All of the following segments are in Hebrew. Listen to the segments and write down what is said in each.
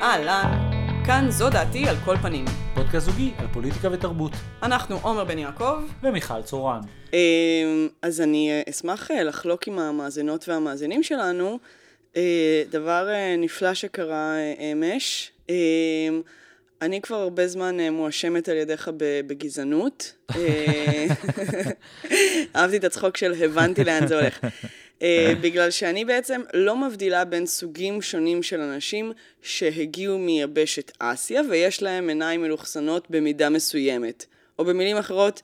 אהלן, כאן זו דעתי על כל פנים. פודקאסט זוגי על פוליטיקה ותרבות. אנחנו עומר בן יעקב. ומיכל צורן. אמ, אז אני אה, אשמח אה, לחלוק עם המאזינות והמאזינים שלנו אה, דבר נפלא שקרה אמש. אמ, אני כבר הרבה זמן מואשמת על ידיך בגזענות. אהבתי את הצחוק של הבנתי לאן זה הולך. אה, בגלל שאני בעצם לא מבדילה בין סוגים שונים של אנשים שהגיעו מיבשת אסיה ויש להם עיניים מלוכסנות במידה מסוימת. או במילים אחרות,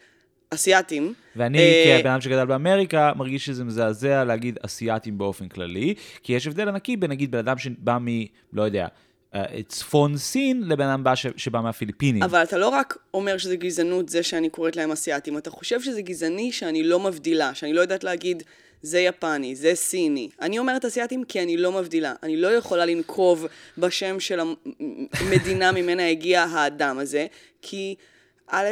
אסייתים. ואני, uh, כבן אדם שגדל באמריקה, מרגיש שזה מזעזע להגיד אסייתים באופן כללי, כי יש הבדל ענקי בין נגיד בן אדם שבא מ... לא יודע. אה, צפון סין לבן אדם שבא מהפיליפינים. אבל אתה לא רק אומר שזה גזענות, זה שאני קוראת להם אסייתים, אתה חושב שזה גזעני שאני לא מבדילה, שאני לא יודעת להגיד זה יפני, זה סיני. אני אומרת אסייתים כי אני לא מבדילה. אני לא יכולה לנקוב בשם של המדינה ממנה הגיע האדם הזה, כי א',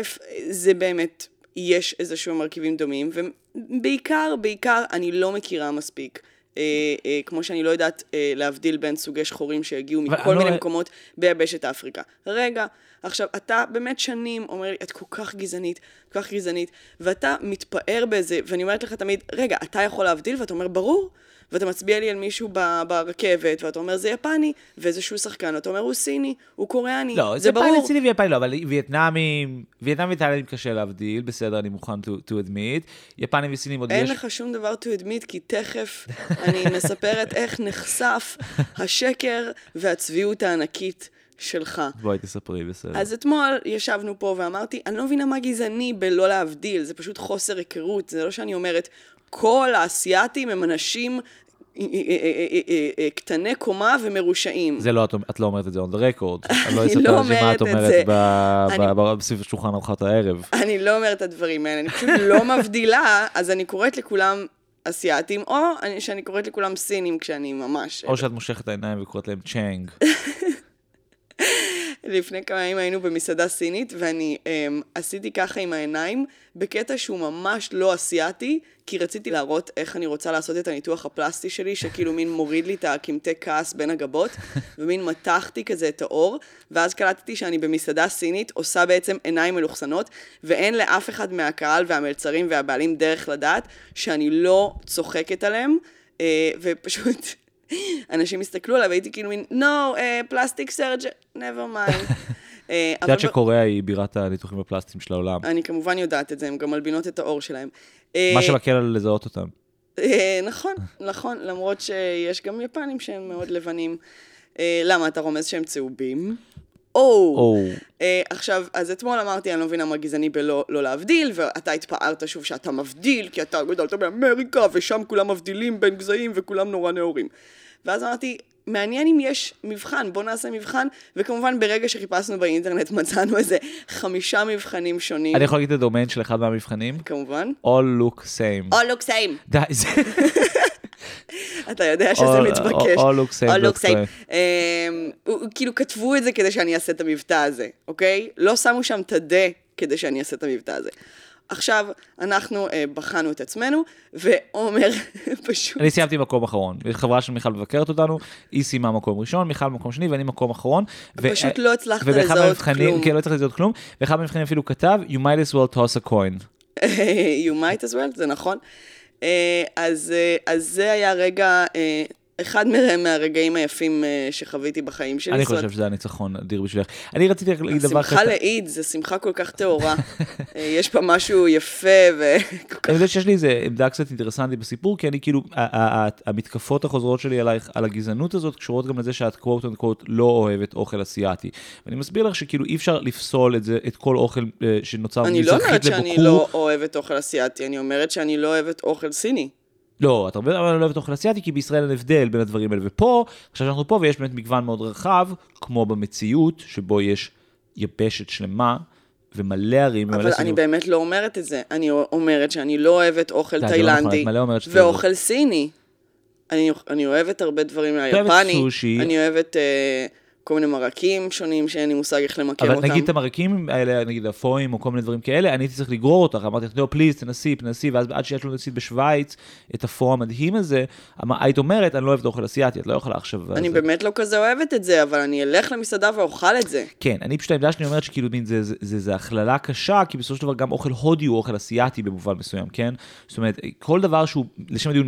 זה באמת, יש איזשהו מרכיבים דומים, ובעיקר, בעיקר, אני לא מכירה מספיק. אה, אה, כמו שאני לא יודעת אה, להבדיל בין סוגי שחורים שהגיעו מכל מיני לא... מקומות ביבשת אפריקה. רגע, עכשיו, אתה באמת שנים אומר לי, את כל כך גזענית, כל כך גזענית, ואתה מתפאר בזה, ואני אומרת לך תמיד, רגע, אתה יכול להבדיל? ואתה אומר, ברור. ואתה מצביע לי על מישהו ברכבת, ואתה אומר, זה יפני, ואיזשהו שחקן, ואתה אומר, הוא סיני, הוא קוריאני, לא, זה, ברור. לא, זה סיני ויפני לא, אבל וייטנאמים, וייטנאמים ותאילנדים קשה להבדיל, בסדר, אני מוכן to, to admit. יפנים וסינים עוד אין יש... אין לך שום דבר to admit, כי תכף אני מספרת איך נחשף השקר והצביעות הענקית. שלך. בואי תספרי, בסדר. אז אתמול ישבנו פה ואמרתי, אני לא מבינה מה גזעני בלא להבדיל, זה פשוט חוסר היכרות, זה לא שאני אומרת, כל האסייתים הם אנשים אה, אה, אה, קטני קומה ומרושעים. זה לא, את לא אומרת את זה on the record. אני לא אספר לך מה את אומרת בסביב השולחן ארוחת הערב. אני לא אומרת את הדברים האלה, אני פשוט לא מבדילה, אז אני קוראת לכולם אסייתים, או שאני קוראת לכולם סינים כשאני ממש... או שאת מושכת העיניים וקוראת להם צ'אנג. לפני כמה ימים היינו במסעדה סינית, ואני um, עשיתי ככה עם העיניים, בקטע שהוא ממש לא אסיאתי, כי רציתי להראות איך אני רוצה לעשות את הניתוח הפלסטי שלי, שכאילו מין מוריד לי את הקמטי כעס בין הגבות, ומין מתחתי כזה את האור, ואז קלטתי שאני במסעדה סינית עושה בעצם עיניים מלוכסנות, ואין לאף אחד מהקהל והמלצרים והבעלים דרך לדעת שאני לא צוחקת עליהם, uh, ופשוט... אנשים הסתכלו עליי והייתי כאילו מין, no, פלסטיק סרג', never mind. אה, את יודעת שקוריאה היא בירת הניתוחים הפלסטיים של העולם. אני כמובן יודעת את זה, הן גם מלבינות את האור שלהם. מה אה, שמקל על לזהות אותם. אה, נכון, נכון, למרות שיש גם יפנים שהם מאוד לבנים. למה, אתה רומז שהם צהובים? או. Oh. Uh, עכשיו, אז אתמול אמרתי, אני לא מבינה מה גזעני בלא לא להבדיל, ואתה התפארת שוב שאתה מבדיל, כי אתה גדלת באמריקה, ושם כולם מבדילים בין גזעים וכולם נורא נאורים. ואז אמרתי, מעניין אם יש מבחן, בוא נעשה מבחן, וכמובן ברגע שחיפשנו באינטרנט מצאנו איזה חמישה מבחנים שונים. אני יכול להגיד את הדומיין של אחד מהמבחנים? כמובן. All look same. All look same. די, זה... אתה יודע שזה מתבקש. All look same. All look same. אמ, כאילו כתבו את זה כדי שאני אעשה את המבטא הזה, אוקיי? לא שמו שם את הדה כדי שאני אעשה את המבטא הזה. עכשיו אנחנו אה, בחנו את עצמנו, ועומר פשוט... אני סיימתי מקום אחרון. חברה של מיכל מבקרת אותנו, היא סיימה מקום ראשון, מיכל מקום שני ואני מקום אחרון. פשוט ו... לא הצלחת לזהות כלום. כן, לא הצלחתי לזהות כלום, ואחד מהמבחנים אפילו כתב, you might as well toss a coin. you might as well, זה נכון. אה, אז, אה, אז זה היה רגע אה, אחד מהרגעים היפים אה, שחוויתי בחיים שלי. אני חושב שזה היה ניצחון אדיר בשבילך. אני רציתי להגיד דבר אחר. שמחה לאיד, זו שמחה כל כך טהורה. אה, יש פה משהו יפה וכל כך... אני יודע שיש לי איזה עמדה קצת אינטרסנטית בסיפור, כי אני כאילו, המתקפות החוזרות שלי עלייך, על הגזענות הזאת, קשורות גם לזה שאת קוואט אנקוואט לא אוהבת אוכל אסיאתי. ואני מסביר לך שכאילו אי אפשר לפסול את זה, את כל אוכל אה, שנוצר מזרחית לבקור. אני לא אומרת שאני לא אוהבת אוכל אסיאתי, אני אומרת שאני לא אוהבת אוכל סיני. לא, אתה הרבה לא אוהב אוכל אסיאתי, כי בישראל אין הבדל בין הדברים האלה. ופה, עכשיו שאנחנו פה ויש באמת מגוון מאוד רחב, כמו במציאות, שבו יש יבשת שלמה, ומלא ערים. אבל אני. באמת לא אומרת את זה. אני אומרת שאני לא אוהבת אוכל תאילנדי, לא ואוכל סיני. אני, אני אוהבת הרבה דברים מהיפני. אני אוהבת... Uh, כל מיני מרקים שונים שאין לי מושג איך למקם אבל אותם. נגיד את המרקים האלה, נגיד הפואים או כל מיני דברים כאלה, אני הייתי צריך לגרור אותך, אמרתי לך, לא, פליז, תנסי, תנסי, ואז עד שיש לנו נסית בשוויץ, את הפו המדהים הזה, היית אומרת, אני לא אוהבת אוכל אסיאתי, את לא יכולה עכשיו... אני באמת לא כזה אוהבת את זה, אבל אני אלך למסעדה ואוכל את זה. כן, אני פשוט העמדה שלי אומרת שכאילו מין זה, זה, זה, זה הכללה קשה, כי בסופו של דבר גם אוכל הודי הוא אוכל אסיאתי במובן מסוים, כן? זאת אומרת, כל דבר שהוא לשם הדיון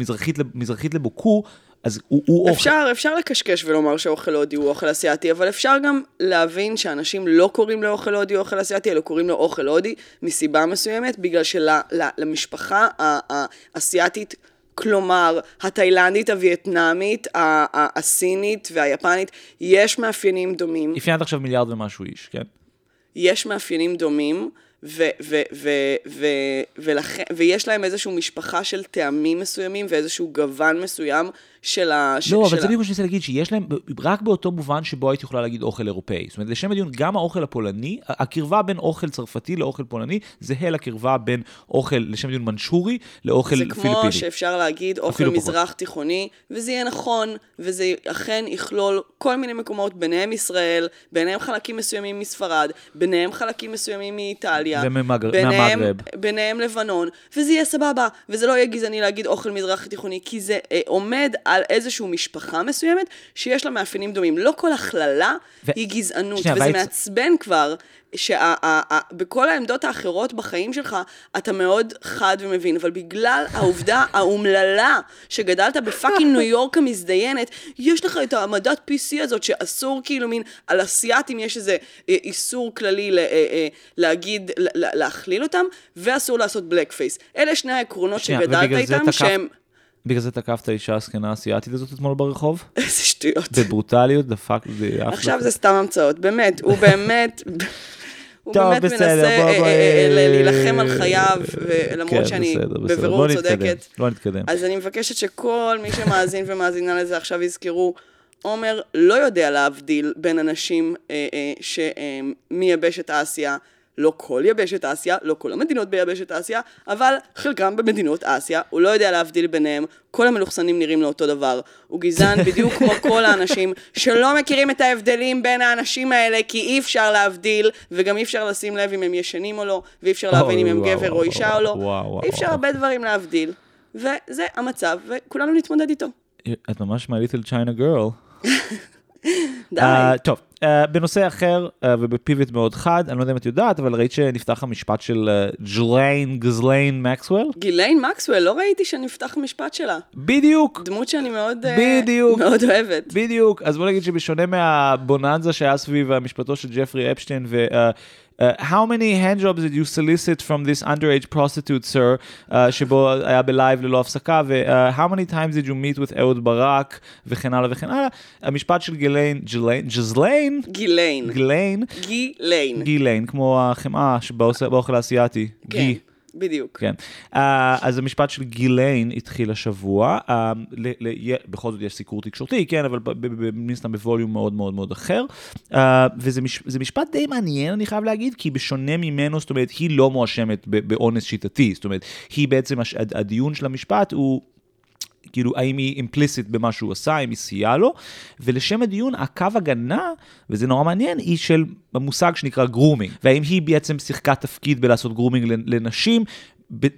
מזרחית לבוקו, אז הוא, הוא אוכל. אפשר, אפשר לקשקש ולומר שאוכל הודי הוא אוכל אסיאתי, אבל אפשר גם להבין שאנשים לא קוראים לאוכל הודי אוכל אסיאתי, אלא קוראים לו אוכל הודי מסיבה מסוימת, בגלל שלמשפחה האסיאתית, כלומר, התאילנדית, הווייטנאמית, הסינית והיפנית, יש מאפיינים דומים. אפיינת עכשיו מיליארד ומשהו איש, כן? יש מאפיינים דומים, ו- ו- ו- ו- ולכן, ויש להם איזושהי משפחה של טעמים מסוימים ואיזשהו גוון מסוים של ה... של- לא, אבל של זה ה- בדיוק מה שאני רוצה להגיד, שיש להם, רק באותו מובן שבו הייתי יכולה להגיד אוכל אירופאי. זאת אומרת, לשם הדיון, גם האוכל הפולני, הקרבה בין אוכל צרפתי לאוכל פולני, זהה לקרבה בין אוכל, לשם הדיון, מנצ'ורי, לאוכל זה פיליפיני. כמו שאפשר להגיד אוכל אפילו פחות. מזרח תיכוני, וזה יהיה נכון, וזה אכן יכלול כל מיני מקומות, ביניהם ישראל, ביניהם חלקים מסוימים מספרד, ביניהם חלקים מסוימים מאיטליה, וממגר- ביניהם. ביניהם לבנון, וזה יהיה סבבה, וזה לא יהיה גזעני להגיד אוכל מזרח תיכוני, כי זה אה, עומד על איזושהי משפחה מסוימת שיש לה מאפיינים דומים. לא כל הכללה ו- היא גזענות, שנייה, וזה והיית- מעצבן כבר. שבכל העמדות האחרות בחיים שלך, אתה מאוד חד ומבין, אבל בגלל העובדה האומללה שגדלת ב fucking ניו יורק המזדיינת, יש לך את העמדת PC הזאת שאסור כאילו מין, על אסייתים יש איזה אה, איסור כללי ל, אה, אה, להגיד, להכליל אותם, ואסור לעשות blackface. אלה שני העקרונות שגדלת איתם, תקף- שהם... בגלל זה תקפת את האישה הזקנה האסיאתית הזאת אתמול ברחוב? איזה שטויות. בברוטליות, דפק, זה אף עכשיו זה סתם המצאות, באמת, הוא באמת... הוא טוב, באמת בסדר, מנסה בוא, אה, בוא, אה, אה, להילחם על חייו, ולמרות כן, שאני בסדר, בסדר. בבירור בוא נתקדם, צודקת. לא נתקדם. אז אני מבקשת שכל מי שמאזין ומאזינה לזה עכשיו יזכרו, עומר לא יודע להבדיל בין אנשים אה, אה, שמייבשת אסיה, לא כל יבשת אסיה, לא כל המדינות ביבשת אסיה, אבל חלקם במדינות אסיה, הוא לא יודע להבדיל ביניהם, כל המלוכסנים נראים לו אותו דבר. הוא גזען בדיוק כמו כל האנשים שלא מכירים את ההבדלים בין האנשים האלה, כי אי אפשר להבדיל, וגם אי אפשר לשים לב אם הם ישנים או לא, ואי אפשר להבין אם הם גבר או אישה או לא. אי אפשר. הרבה דברים להבדיל, וזה המצב, וכולנו נתמודד איתו. את ממש my little China girl. די. Uh, טוב, בנושא אחר uh, ובפיבוט מאוד חד, אני לא יודע אם את יודעת, אבל ראית שנפתח המשפט של uh, גיליין ג'זליין מקסוול? גיליין מקסוול, לא ראיתי שנפתח משפט שלה. בדיוק, דמות שאני מאוד, אה, בדיוק. מאוד אוהבת. בדיוק. אז בוא נגיד שבשונה מהבוננזה שהיה סביב uh, משפטו של ג'פרי אפשטיין, ו... Uh, Uh, how many handjobs did you solicit from this underage prostitute, sir, uh, שבו היה ב live ללא הפסקה, ו- uh, how many times did you meet with אהוד ברק, וכן הלאה וכן הלאה. המשפט של גיליין, ג'ליין, ג'זליין? גיליין. גליין? גיליין. גיליין, כמו החמאה שבאוכל באוכל האסייתי. כן, גי. בדיוק. כן. Uh, אז המשפט של גיליין התחיל השבוע. י- בכל זאת יש סיקור תקשורתי, כן, אבל מן הסתם בווליום מאוד מאוד מאוד אחר. Uh, וזה מש, זה משפט די מעניין, אני חייב להגיד, כי בשונה ממנו, זאת אומרת, היא לא מואשמת באונס שיטתי. זאת אומרת, היא בעצם, הדיון של המשפט הוא... כאילו, האם היא אימפליסט במה שהוא עשה, האם היא סייעה לו, ולשם הדיון, הקו הגנה, וזה נורא מעניין, היא של המושג שנקרא grooming, והאם היא בעצם שיחקה תפקיד בלעשות grooming לנשים,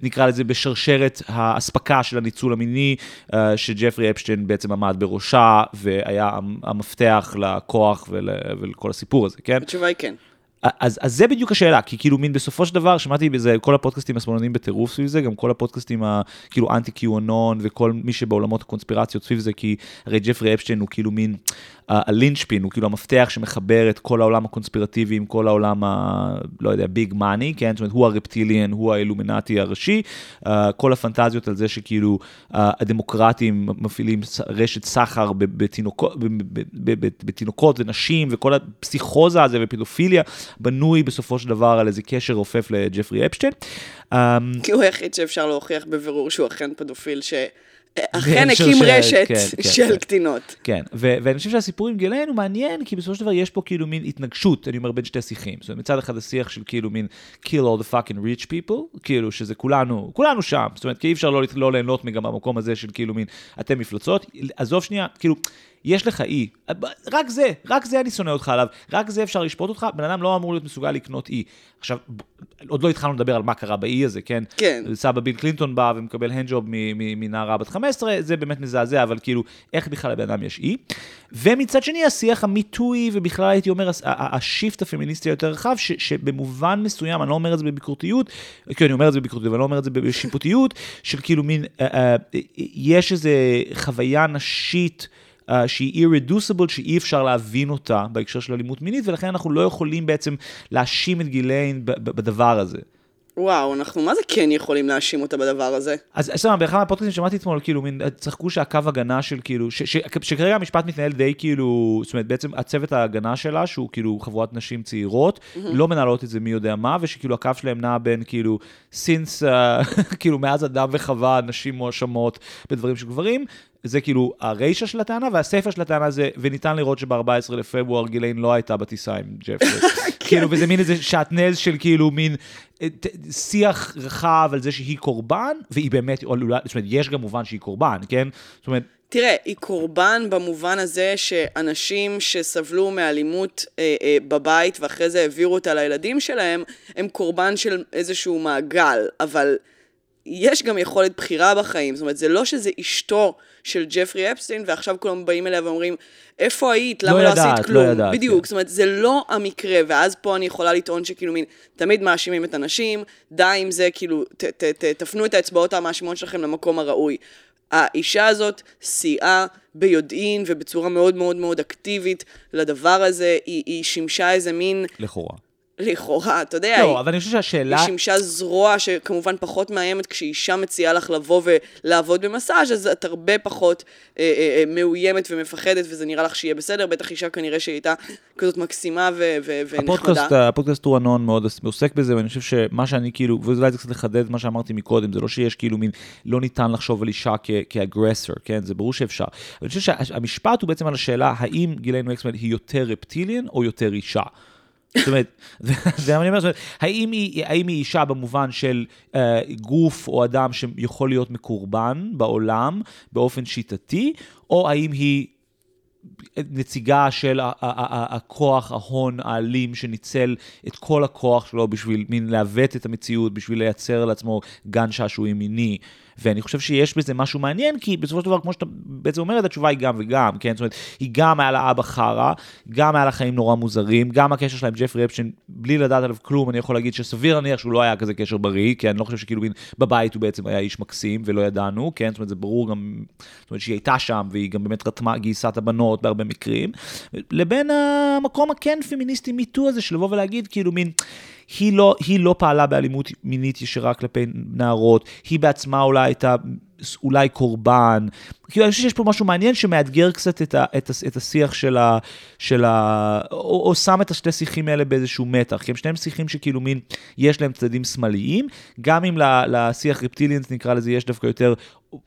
נקרא לזה בשרשרת האספקה של הניצול המיני, אה, שג'פרי אפשטיין בעצם עמד בראשה, והיה המ- המפתח לכוח ול, ולכל הסיפור הזה, כן? התשובה היא כן. אז, אז זה בדיוק השאלה, כי כאילו מין בסופו של דבר, שמעתי בזה, כל הפודקאסטים השמאלנים בטירוף סביב זה, גם כל הפודקאסטים ה- כאילו אנטי קיואנון וכל מי שבעולמות הקונספירציות סביב זה, כי הרי ג'פרי אפשטיין הוא כאילו מין הלינצ'פין, הוא כאילו המפתח שמחבר את כל העולם הקונספירטיבי עם כל העולם ה... לא יודע, ביג מאני, כן? זאת אומרת, הוא הרפטיליאן, הוא האילומינטי הראשי, uh, כל הפנטזיות על זה שכאילו uh, הדמוקרטים מפעילים רשת סחר בתינוקות, בתינוקות ונשים, וכל הפסיכוזה הזה ופדופיליה, בנוי בסופו של דבר על איזה קשר רופף לג'פרי אפשטיין. Um, כי הוא היחיד שאפשר להוכיח בבירור שהוא אכן פדופיל, שאכן כן, הקים רשת כן, כן, של כן. קטינות. כן, ואני חושב שהסיפור עם גילן הוא מעניין, כי בסופו של דבר יש פה כאילו מין התנגשות, אני אומר, בין שתי שיחים. זאת אומרת, מצד אחד השיח של כאילו מין kill all the fucking rich people, כאילו שזה כולנו, כולנו שם. זאת אומרת, כי אי אפשר לא, לא ליהנות גם במקום הזה של כאילו מין, אתם מפלצות. עזוב שנייה, כאילו, יש לך אי. רק זה, רק זה אני שונא אותך עליו, רק זה אפשר לשפוט אותך, בן אדם לא אמור להיות מסוגל לקנות אי. עכשיו, עוד לא התחלנו לדבר על מה קרה באי הזה, כן? כן. סבא ביל קלינטון בא ומקבל הנדג'וב מנערה בת 15, זה באמת מזעזע, אבל כאילו, איך בכלל לבן אדם יש אי? ומצד שני, השיח המיטוי, ובכלל הייתי אומר, השיפט הפמיניסטי היותר רחב, ש, שבמובן מסוים, אני לא אומר את זה בביקורתיות, כן, אני אומר את זה בביקורתיות, אבל לא אומר את זה בשיפוטיות, של כאילו מין, אה, אה, יש איזו חוויה נשית. Uh, שהיא irreducible, שאי אפשר להבין אותה בהקשר של אלימות מינית, ולכן אנחנו לא יכולים בעצם להאשים את גיליין בדבר הזה. וואו, אנחנו מה זה כן יכולים להאשים אותה בדבר הזה? אז סתם, באחד מהפודקאסטים שמעתי אתמול, כאילו, מין, צחקו שהקו הגנה של כאילו, ש, ש, שכרגע המשפט מתנהל די כאילו, זאת אומרת, בעצם הצוות ההגנה שלה, שהוא כאילו חבורת נשים צעירות, mm-hmm. לא מנהלות את זה מי יודע מה, ושכאילו הקו שלהם נע בין כאילו, סינס, uh, כאילו, מאז אדם וחווה, נשים מואשמות בדברים של גברים, זה כאילו הרישה של הטענה, והספר של הטענה זה, וניתן לראות שב-14 לפברואר גיליין לא הייתה בטיסה עם ג'פרי. כאילו, וזה מין איזה שעטנז של כאילו מין אה, שיח רחב על זה שהיא קורבן, והיא באמת, זאת אומרת, יש גם מובן שהיא קורבן, כן? זאת אומרת... תראה, היא קורבן במובן הזה שאנשים שסבלו מאלימות אה, אה, בבית ואחרי זה העבירו אותה לילדים שלהם, הם קורבן של איזשהו מעגל, אבל יש גם יכולת בחירה בחיים. זאת אומרת, זה לא שזה אשתו של ג'פרי אפסטין, ועכשיו כולם באים אליה ואומרים, איפה היית? למה לא, לא ידעת, עשית כלום? לא ידעת, בדיוק, כן. זאת אומרת, זה לא המקרה, ואז פה אני יכולה לטעון שכאילו מין, תמיד מאשימים את הנשים, די עם זה, כאילו, ת, ת, ת, תפנו את האצבעות המאשימות שלכם למקום הראוי. האישה הזאת סייעה ביודעין ובצורה מאוד מאוד מאוד אקטיבית לדבר הזה, היא, היא שימשה איזה מין... לכאורה. לכאורה, אתה יודע, לא, היא, אבל אני חושב שהשאלה... היא שימשה זרוע שכמובן פחות מאיימת כשאישה מציעה לך לבוא ולעבוד במסאז' אז את הרבה פחות אה, אה, אה, מאוימת ומפחדת, וזה נראה לך שיהיה בסדר, בטח אישה כנראה שהיא הייתה כזאת מקסימה ו- ו- ונחמדה. הפודקאסט הוא אנון מאוד עוסק בזה, ואני חושב שמה שאני כאילו, ואולי זה קצת לחדד מה שאמרתי מקודם, זה לא שיש כאילו מין, לא ניתן לחשוב על אישה כאגרסור, כן? זה ברור שאפשר. אני חושב שהמשפט הוא בעצם על השאלה, האם גילנו אקסמן היא יותר רפטיליאן או יותר אישה? זאת אומרת, זה מה אני אומר, האם היא, אישה במובן של uh, גוף או אדם שיכול להיות מקורבן בעולם באופן שיטתי, או האם היא נציגה של הכוח, ההון האלים שניצל את כל הכוח שלו בשביל מין לעוות את המציאות, בשביל לייצר לעצמו גן שעשועים מיני. ואני חושב שיש בזה משהו מעניין, כי בסופו של דבר, כמו שאתה בעצם אומרת, התשובה היא גם וגם, כן? זאת אומרת, היא גם היה לה אבא חרא, גם היה לה חיים נורא מוזרים, גם הקשר שלה עם ג'פרי אפשטיין, בלי לדעת עליו כלום, אני יכול להגיד שסביר להניח שהוא לא היה כזה קשר בריא, כי אני לא חושב שכאילו בבית הוא בעצם היה איש מקסים ולא ידענו, כן? זאת אומרת, זה ברור גם, זאת אומרת שהיא הייתה שם, והיא גם באמת רתמה, גייסה את הבנות בהרבה מקרים, לבין המקום הכן פמיניסטי מיטו הזה, של לבוא ולהגיד, כאילו מין... היא לא, היא לא פעלה באלימות מינית ישירה כלפי נערות, היא בעצמה אולי הייתה אולי קורבן. כאילו, אני חושב שיש פה משהו מעניין שמאתגר קצת את, ה, את, ה, את השיח של ה... של ה או, או שם את השתי שיחים האלה באיזשהו מתח, כי הם שניהם שיחים שכאילו מין, יש להם צדדים שמאליים, גם אם לשיח רפטיליאנס נקרא לזה, יש דווקא יותר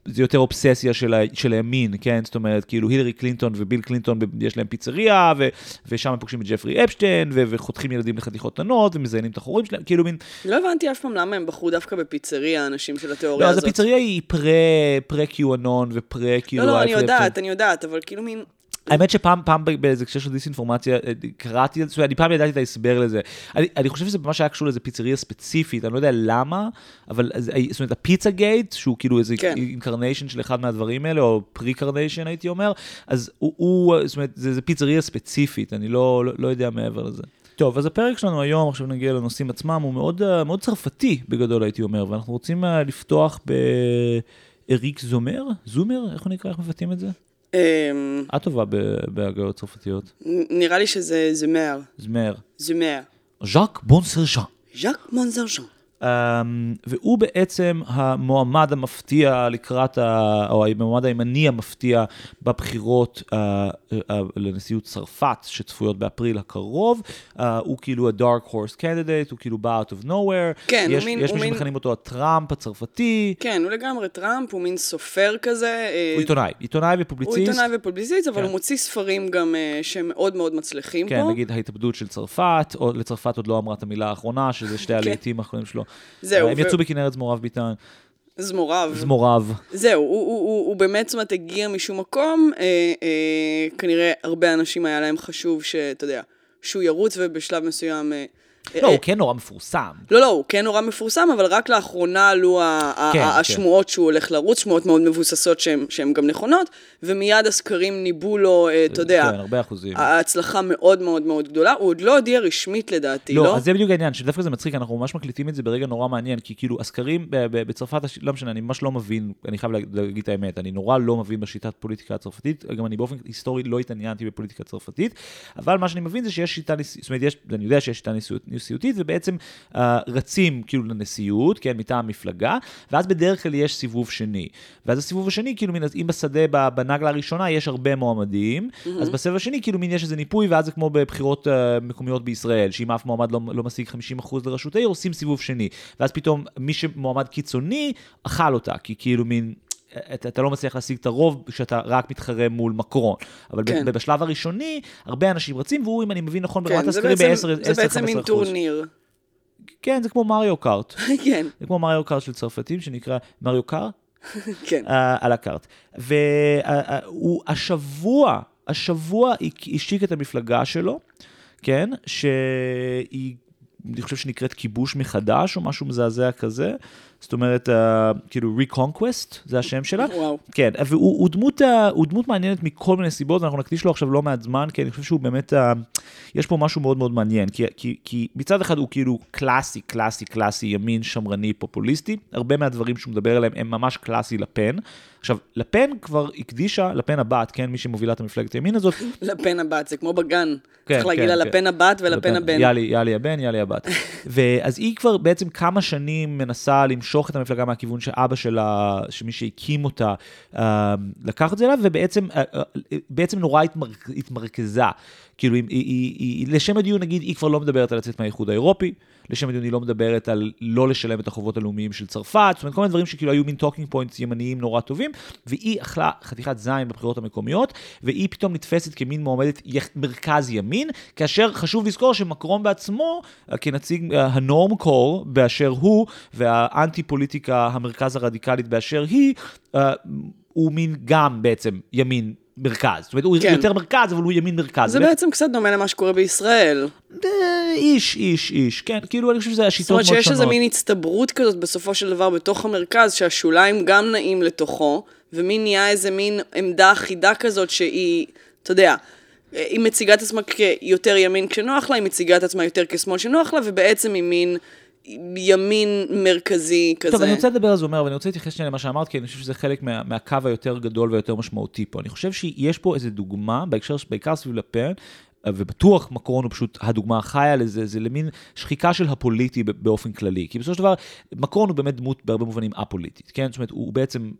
זה יותר אובססיה של, ה, של הימין, כן? זאת אומרת, כאילו הילרי קלינטון וביל קלינטון, יש להם פיצריה, ו, ושם הם פוגשים את ג'פרי אפשטיין, ו, וחותכים ילדים לחתיכות קטנות, ומזיינים את החורים שלהם, כאילו מין... לא הבנתי אף פעם למה הם בחרו דווקא בפיצריה, האנשים של התיאוריה לא, הזאת. לא, אז הפיצריה היא פרה-QAnon ופרה-כאילו... לא, לא, אני יודעת, אני יודעת, אבל כאילו מין... האמת שפעם, פעם באיזה קשר של דיסאינפורמציה, אה, קראתי, זאת אומרת, אני פעם ידעתי את ההסבר לזה. אני, אני חושב שזה ממש היה קשור לאיזה פיצריה ספציפית, אני לא יודע למה, אבל זאת אומרת, הפיצה גייט, שהוא כאילו איזה כן. incarnation של אחד מהדברים האלה, או pre-carnation הייתי אומר, אז הוא, הוא זאת אומרת, זה, זה פיצריה ספציפית, אני לא, לא, לא יודע מעבר לזה. טוב, אז הפרק שלנו היום, עכשיו נגיע לנושאים עצמם, הוא מאוד, אה, מאוד צרפתי בגדול הייתי אומר, ואנחנו רוצים אה, לפתוח באריק זומר, זומר, איך הוא נקרא, איך מבטאים את זה? אמ, את טובה בהגיות צרפתיות. נראה לי שזה זמור. זמור. זמור. ז'אק בונסרז'אן. ז'אק בונסרז'אן. Um, והוא בעצם המועמד המפתיע לקראת, ה, או המועמד הימני המפתיע בבחירות uh, uh, uh, לנשיאות צרפת שצפויות באפריל הקרוב. Uh, הוא כאילו ה-dark horse candidate, הוא כאילו בא out of nowhere. כן, יש, הוא מין... יש מי שמכנים אותו הטראמפ הצרפתי. כן, הוא לגמרי טראמפ, הוא מין סופר כזה. הוא עיתונאי, עיתונאי ופובליציסט. הוא עיתונאי ופובליציסט, אבל כן. הוא מוציא ספרים גם uh, שהם מאוד מאוד מצליחים כן, פה. כן, נגיד ההתאבדות של צרפת, או לצרפת עוד לא אמרה את המילה האחרונה, שזה שתי כן. הלהיטים האחרונים שלו. זהו. הם ו... יצאו בכנרת זמורב ביטן. זמוריו. זמוריו. זהו, הוא, הוא, הוא, הוא באמת, זאת אומרת, הגיע משום מקום, אה, אה, כנראה הרבה אנשים היה להם חשוב שאתה יודע, שהוא ירוץ ובשלב מסוים... אה, לא, אה, הוא כן נורא מפורסם. לא, לא, הוא כן נורא מפורסם, אבל רק לאחרונה עלו כן, כן. השמועות שהוא הולך לרוץ, שמועות מאוד מבוססות שהן גם נכונות, ומיד הסקרים ניבאו לו, אה, אתה יודע, כן, הרבה אחוזים. ההצלחה מאוד מאוד מאוד גדולה. הוא עוד לא הודיע רשמית לדעתי, לא? לא, אז זה בדיוק העניין, שדווקא זה מצחיק, אנחנו ממש מקליטים את זה ברגע נורא מעניין, כי כאילו הסקרים בצרפת, לא משנה, אני ממש לא מבין, אני חייב להגיד- את האמת, אני נורא לא מבין בשיטת פוליטיקה הצרפתית, גם אני באופן היסטורי לא התעניינתי בפוליטיקה צרפתית, אבל מה שאני מבין זה שיש שיטה, זאת אומרת, יש, אני יודע שיש שיטה נשיאות- נשיאותית, ובעצם אה, רצים כאילו לנשיאות, כן, מטעם מפלגה, ואז בדרך כלל יש סיבוב שני. ואז הסיבוב השני, כאילו, מן, אם בשדה, בנגלה הראשונה יש הרבה מועמדים, אז בסבב השני, כאילו, מין יש איזה ניפוי, ואז זה כמו בבחירות אה, מקומיות בישראל, שאם אף מועמד לא, לא משיג 50% לראשות העיר, עושים סיבוב שני. ואז פתאום מי שמועמד קיצוני, אכל אותה, כי כאילו מין... אתה, אתה לא מצליח להשיג את הרוב כשאתה רק מתחרה מול מקרון. אבל כן. בשלב הראשוני, הרבה אנשים רצים, והוא, אם אני מבין נכון, ברמת כן, זה הסקרים בעצם, ב-10-15%. זה בעצם מין טורניר. כן, זה כמו מריו קארט. כן, זה כמו מריו קארט של צרפתים, שנקרא מריו קארט. כן. uh, על הקארט. והוא השבוע, השבוע הק- השיק את המפלגה שלו, כן? שהיא, אני חושב שנקראת כיבוש מחדש, או משהו מזעזע כזה. זאת אומרת, uh, כאילו Reconquest, זה השם שלה. וואו. כן, והוא הוא דמות, אה, הוא דמות מעניינת מכל מיני סיבות, ואנחנו נקדיש לו עכשיו לא מעט זמן, כי אני חושב שהוא באמת, אה, יש פה משהו מאוד מאוד מעניין, כי, כי, כי מצד אחד הוא כאילו קלאסי, קלאסי, קלאסי, ימין, שמרני, פופוליסטי, הרבה מהדברים שהוא מדבר עליהם הם ממש קלאסי לפן. עכשיו, לפן כבר הקדישה, לפן הבת, כן, מי שמובילה את המפלגת הימין הזאת, לפן הבת, זה כמו בגן. כן, צריך להגיד כן, לה כן. לפן הבת ולפן הבן. יאלי, יאלי הבן, יאלי הבת. ואז היא כבר בעצם כמה שנים מנסה למשוך את המפלגה מהכיוון שאבא שלה, שמי שהקים אותה, אה, לקח את זה אליו, ובעצם אה, אה, נורא התמר- התמרכזה. כאילו, היא, היא, היא, לשם הדיון, נגיד, היא כבר לא מדברת על לצאת מהאיחוד האירופי, לשם הדיון היא לא מדברת על לא לשלם את החובות הלאומיים של צרפת, זאת אומרת, כל מיני דברים שכאילו היו מין talking points ימניים נורא טובים, והיא אכלה חתיכת זין בבחירות המקומיות, והיא פתאום נתפסת כמין מועמדת מרכז ימין, כאשר חשוב לזכור שמקרון בעצמו, אה, כנציג אה, ה normcore באשר הוא, והאנטי פוליטיקה המרכז הרדיקלית באשר היא, אה, הוא מין גם בעצם ימין. מרכז, זאת אומרת, הוא כן. יותר מרכז, אבל הוא ימין מרכז. זה בעצם קצת דומה למה שקורה בישראל. אה, איש, איש, איש, כן, כאילו אני חושב שזה זאת השיטות אומרת מאוד שיש איזה שונות. מין הצטברות כזאת בסופו של דבר בתוך המרכז, שהשוליים גם נעים לתוכו, ומין נהיה איזה מין עמדה אחידה כזאת שהיא, אתה יודע, היא מציגה את עצמה כיותר ימין כשנוח לה, היא מציגה את עצמה יותר כשמאל שנוח לה, ובעצם היא מין ימין מרכזי כזה. טוב, אני רוצה לדבר על זה, אומר, ואני רוצה להתייחס שנייה למה שאמרת, כי אני חושב שזה חלק מה, מהקו היותר גדול ויותר משמעותי פה. אני חושב שיש פה איזו דוגמה, בהקשר, בעיקר סביב לפן, ובטוח מקרון הוא פשוט הדוגמה החיה לזה, זה למין שחיקה של הפוליטי באופן כללי. כי בסופו של דבר, מקרון הוא באמת דמות בהרבה מובנים א-פוליטית, כן? זאת אומרת, הוא בעצם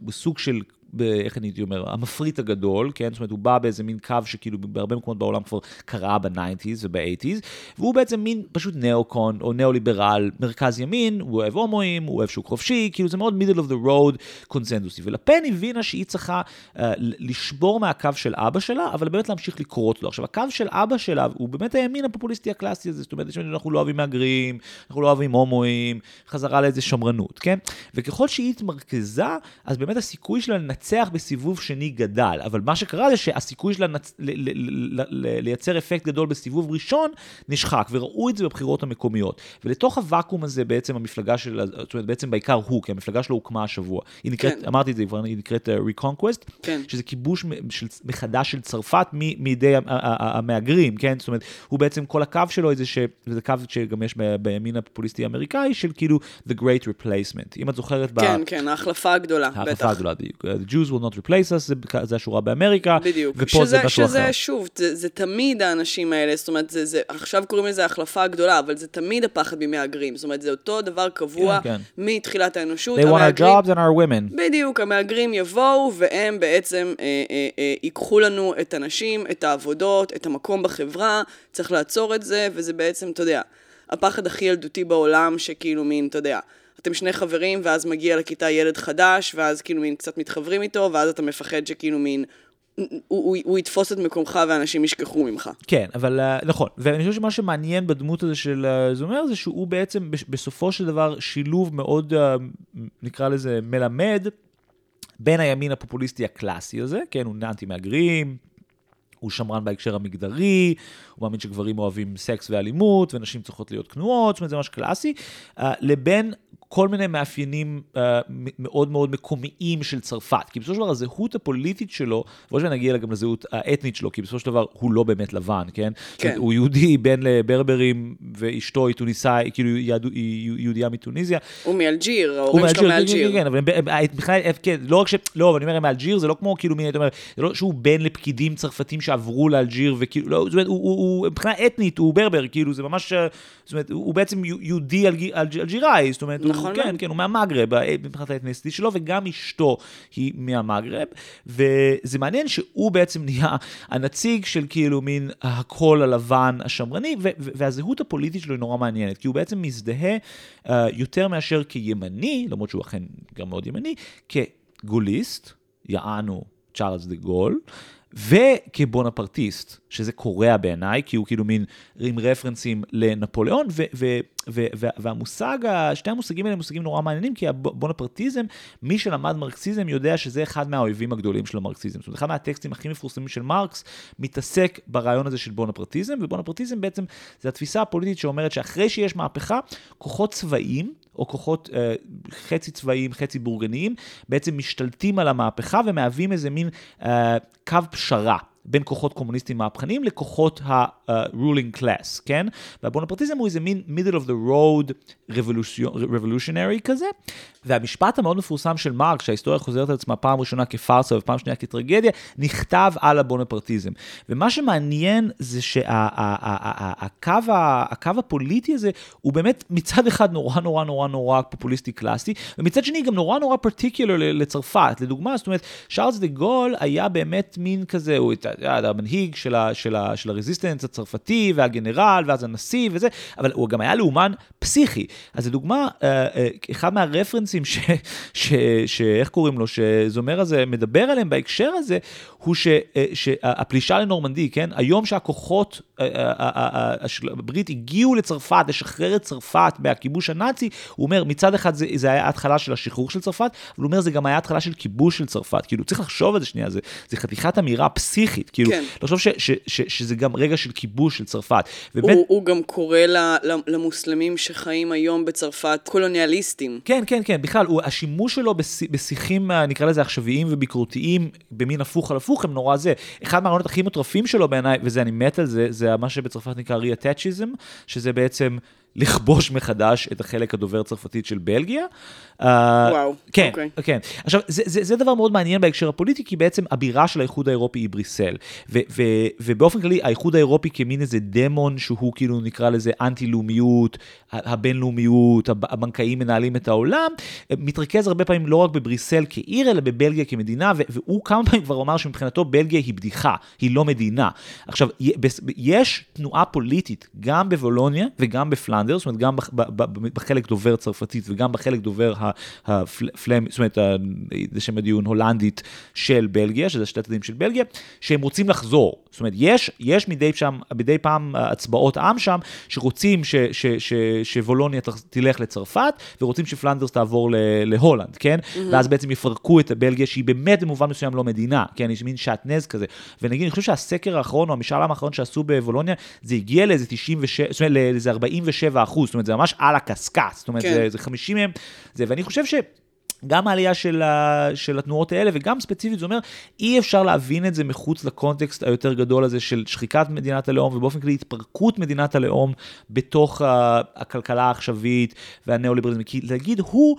בסוג של... איך אני הייתי אומר, המפריט הגדול, כן? זאת אומרת, הוא בא באיזה מין קו שכאילו בהרבה מקומות בעולם כבר קרה ב-90's וב-80's, והוא בעצם מין פשוט ניאו-קון או ניאו-ליברל, מרכז ימין, הוא אוהב הומואים, הוא אוהב שוק חופשי, כאילו זה מאוד middle of the road קונצנזוסי. ולפן הבינה שהיא צריכה uh, לשבור מהקו של אבא שלה, אבל באמת להמשיך לקרות לו. עכשיו, הקו של אבא שלה הוא באמת הימין הפופוליסטי הקלאסי הזה, זאת אומרת, אנחנו לא אוהבים מהגרים, אנחנו לא אוהבים הומואים, חזרה לאיזה שמרנות, כן? וככל שהיא התמרכזה, אז באמת הסיכוי שלה לנצח בסיבוב שני גדל. אבל מה שקרה זה שהסיכוי שלה לנצ... ל... ל... ל... ל... לייצר אפקט גדול בסיבוב ראשון נשחק, וראו את זה בבחירות המקומיות. ולתוך הוואקום הזה בעצם המפלגה של, זאת אומרת, בעצם בעיקר הוא, כי המפלגה שלו הוקמה השבוע. היא נקראת, כן. אמרתי את זה כבר, היא נקראת uh, Reconquest, כן. שזה כיבוש של, מחדש של צרפת מ- מידי המהגרים, כן? זאת אומרת, הוא בעצם, כל הקו שלו איזה ש... וזה קו שגם יש בימין הפופוליסטי האמריקאי, של כאילו The Great Replacement. אם את זוכרת, ב- כן, כן, ההחלפה הגדולה, ההחלפה בטח. הגדולה, בדיוק. The Jews will not replace us, זה, זה השורה באמריקה, בדיוק. ופה שזה, זה משהו שזה אחר. שוב, זה, זה תמיד האנשים האלה, זאת אומרת, זה, זה, עכשיו קוראים לזה החלפה הגדולה, אבל זה תמיד הפחד ממהגרים. זאת אומרת, זה אותו דבר קבוע כן, מתחילת האנושות. They want our jobs and our women. בדיוק, המהגרים יבואו והם בעצם אה, אה, אה, ייקחו לנו את הנשים, את העבודות, את המקום בחברה, צריך לעצור את זה, וזה בעצם, אתה יודע, הפחד הכי ילדותי בעולם, שכאילו מין, אתה יודע, אתם שני חברים, ואז מגיע לכיתה ילד חדש, ואז כאילו מין קצת מתחברים איתו, ואז אתה מפחד שכאילו מין, הוא, הוא, הוא יתפוס את מקומך ואנשים ישכחו ממך. כן, אבל אה, נכון, ואני חושב שמה שמעניין בדמות הזה של אה, זומר זה שהוא בעצם בסופו של דבר שילוב מאוד, אה, נקרא לזה, מלמד בין הימין הפופוליסטי הקלאסי הזה, כן, הוא אנטי מהגרים, הוא שמרן בהקשר המגדרי, הוא מאמין שגברים אוהבים סקס ואלימות, ונשים צריכות להיות כנועות, זאת אומרת, זה ממש קלאסי, לבין כל מיני מאפיינים uh, מאוד מאוד מקומיים של צרפת. כי בסופו של דבר הזהות הפוליטית שלו, ועוד שניה נגיע גם לזהות האתנית שלו, כי בסופו של דבר הוא לא באמת לבן, כן? כן. הוא יהודי בן לברברים, ואשתו היא טוניסאי, כאילו יהדו, היא יהודייה מטוניסיה. הוא מאלג'יר, ההורים שלו מאלג'יר. כן, כן, אבל בכלל, כן, לא רק ש... לא, אבל אני אומר, הם מאלג'יר, זה לא כמו כאילו, מי, אתה אומר, זה לא שהוא בן לפקידים צרפתים שעברו לאלג'יר, וכאילו, לא, זאת אומרת, הוא, הוא, מבחינה אתנית, הוא ברבר, כאילו, זה ממש, זאת אומרת, הוא בעצם יהודי אלג'יראי, זאת אומרת, נכון, כן, כן, הוא מהמגרב, מבחינת האתניסטית שלו, וגם אשתו היא מהמגרב, וזה מעניין שהוא בעצם נהיה הנציג של כאילו מין הקול הלבן השמרני, והזהות הפוליטית שלו היא נורא מעניינת, כי הוא בעצם מזדהה uh, יותר מאשר כימני, למרות שהוא אכן גם מאוד ימני, כגוליסט, יענו צ'ארלס דה גול, וכבונפרטיסט, שזה קורע בעיניי, כי הוא כאילו מין עם רפרנסים לנפוליאון, ו- ו- ו- והמושג, שתי המושגים האלה הם מושגים נורא מעניינים, כי הבונפרטיזם, מי שלמד מרקסיזם יודע שזה אחד מהאויבים הגדולים של המרקסיזם. זאת אומרת, אחד מהטקסטים הכי מפורסמים של מרקס מתעסק ברעיון הזה של בונפרטיזם, ובונפרטיזם בעצם זה התפיסה הפוליטית שאומרת שאחרי שיש מהפכה, כוחות צבאיים, או כוחות אה, חצי צבאיים, חצי בורגניים, בעצם משתלטים על המהפכה ומהווים איזה מין אה, קו פשרה. בין כוחות קומוניסטיים מהפכניים לכוחות ה-ruling class, כן? והבונפרטיזם הוא איזה מין middle of the road revolutionary כזה, והמשפט המאוד מפורסם של מרק, שההיסטוריה חוזרת על עצמה פעם ראשונה כפארסה ופעם שנייה כטרגדיה, נכתב על הבונפרטיזם. ומה שמעניין זה שהקו הפוליטי הזה הוא באמת מצד אחד נורא נורא נורא נורא פופוליסטי קלאסי, ומצד שני גם נורא נורא פרטיקולר לצרפת. לדוגמה, זאת אומרת, שרלס דה גול היה באמת מין כזה, הוא המנהיג של, ה, של, ה, של הרזיסטנס הצרפתי והגנרל ואז הנשיא וזה, אבל הוא גם היה לאומן פסיכי. אז לדוגמה, אה, אה, אחד מהרפרנסים שאיך קוראים לו, שזומר הזה מדבר עליהם בהקשר הזה, הוא ש, אה, שהפלישה לנורמנדי, כן? היום שהכוחות הברית הגיעו לצרפת, לשחרר את צרפת מהכיבוש הנאצי, הוא אומר, מצד אחד זה, זה היה התחלה של השחרור של צרפת, אבל הוא אומר, זה גם היה התחלה של כיבוש של צרפת. כאילו, צריך לחשוב על זה שנייה, זה, זה חתיכת אמירה פסיכית, כאילו, כן. לחשוב ש, ש, ש, שזה גם רגע של כיבוש של צרפת. ובית... הוא, הוא גם קורא למוסלמים שחיים היום בצרפת קולוניאליסטים. כן, כן, כן, בכלל, הוא, השימוש שלו בשיחים, נקרא לזה עכשוויים וביקורתיים, במין הפוך על הפוך, הם נורא זה. אחד מהרעיונות הכי מטרפים שלו בעיניי, וזה, אני מת על זה, זה מה שבצרפת נקרא ריאטאצ'יזם, שזה בעצם לכבוש מחדש את החלק הדובר צרפתית של בלגיה. אה, וואו, כן, okay. אוקיי. כן. עכשיו, זה, זה, זה דבר מאוד מעניין בהקשר הפוליטי, כי בעצם הבירה של האיחוד האירופי היא בריסל. ו, ו, ובאופן כללי, האיחוד האירופי כמין איזה דמון שהוא כאילו נקרא לזה אנטי-לאומיות, הבינלאומיות, הבנקאים מנהלים את העולם, מתרכז הרבה פעמים לא רק בבריסל כעיר, אלא בבלגיה כמדינה, והוא כמה פעמים כבר אמר שמבחינתו בלגיה היא בדיחה, היא לא מדינה. עכשיו, יש תנועה פוליטית גם בבולוניה וגם בפלנדר, זאת אומרת, גם בחלק דובר צרפתית וגם בחלק דובר הפלם, זאת אומרת, זה שם הדיון הולנדית של בלגיה, שזה שתי הצדדים של בלגיה, שהם רוצים לחזור. זאת אומרת, יש, יש מדי, שם, מדי פעם הצבעות עם שם, שרוצים ש, ש, ש, שוולוניה תלך לצרפת, ורוצים שפלנדרס תעבור להולנד, כן? Mm-hmm. ואז בעצם יפרקו את בלגיה, שהיא באמת במובן מסוים לא מדינה, כן? יש מין שעטנז כזה. ונגיד, אני חושב שהסקר האחרון, או המשאל האחרון שעשו בוולוניה, זה הגיע לאיזה 97, זאת אומרת, לאיזה 47 אחוז, זאת אומרת, זה ממש על הקשקש, זאת אומרת, כן. זה, זה 50 מהם, זה, ואני חושב ש... גם העלייה של, ה, של התנועות האלה, וגם ספציפית, זה אומר, אי אפשר להבין את זה מחוץ לקונטקסט היותר גדול הזה של שחיקת מדינת הלאום, ובאופן כללי התפרקות מדינת הלאום בתוך הכלכלה העכשווית והניאו-ליברליזם. כי להגיד, הוא...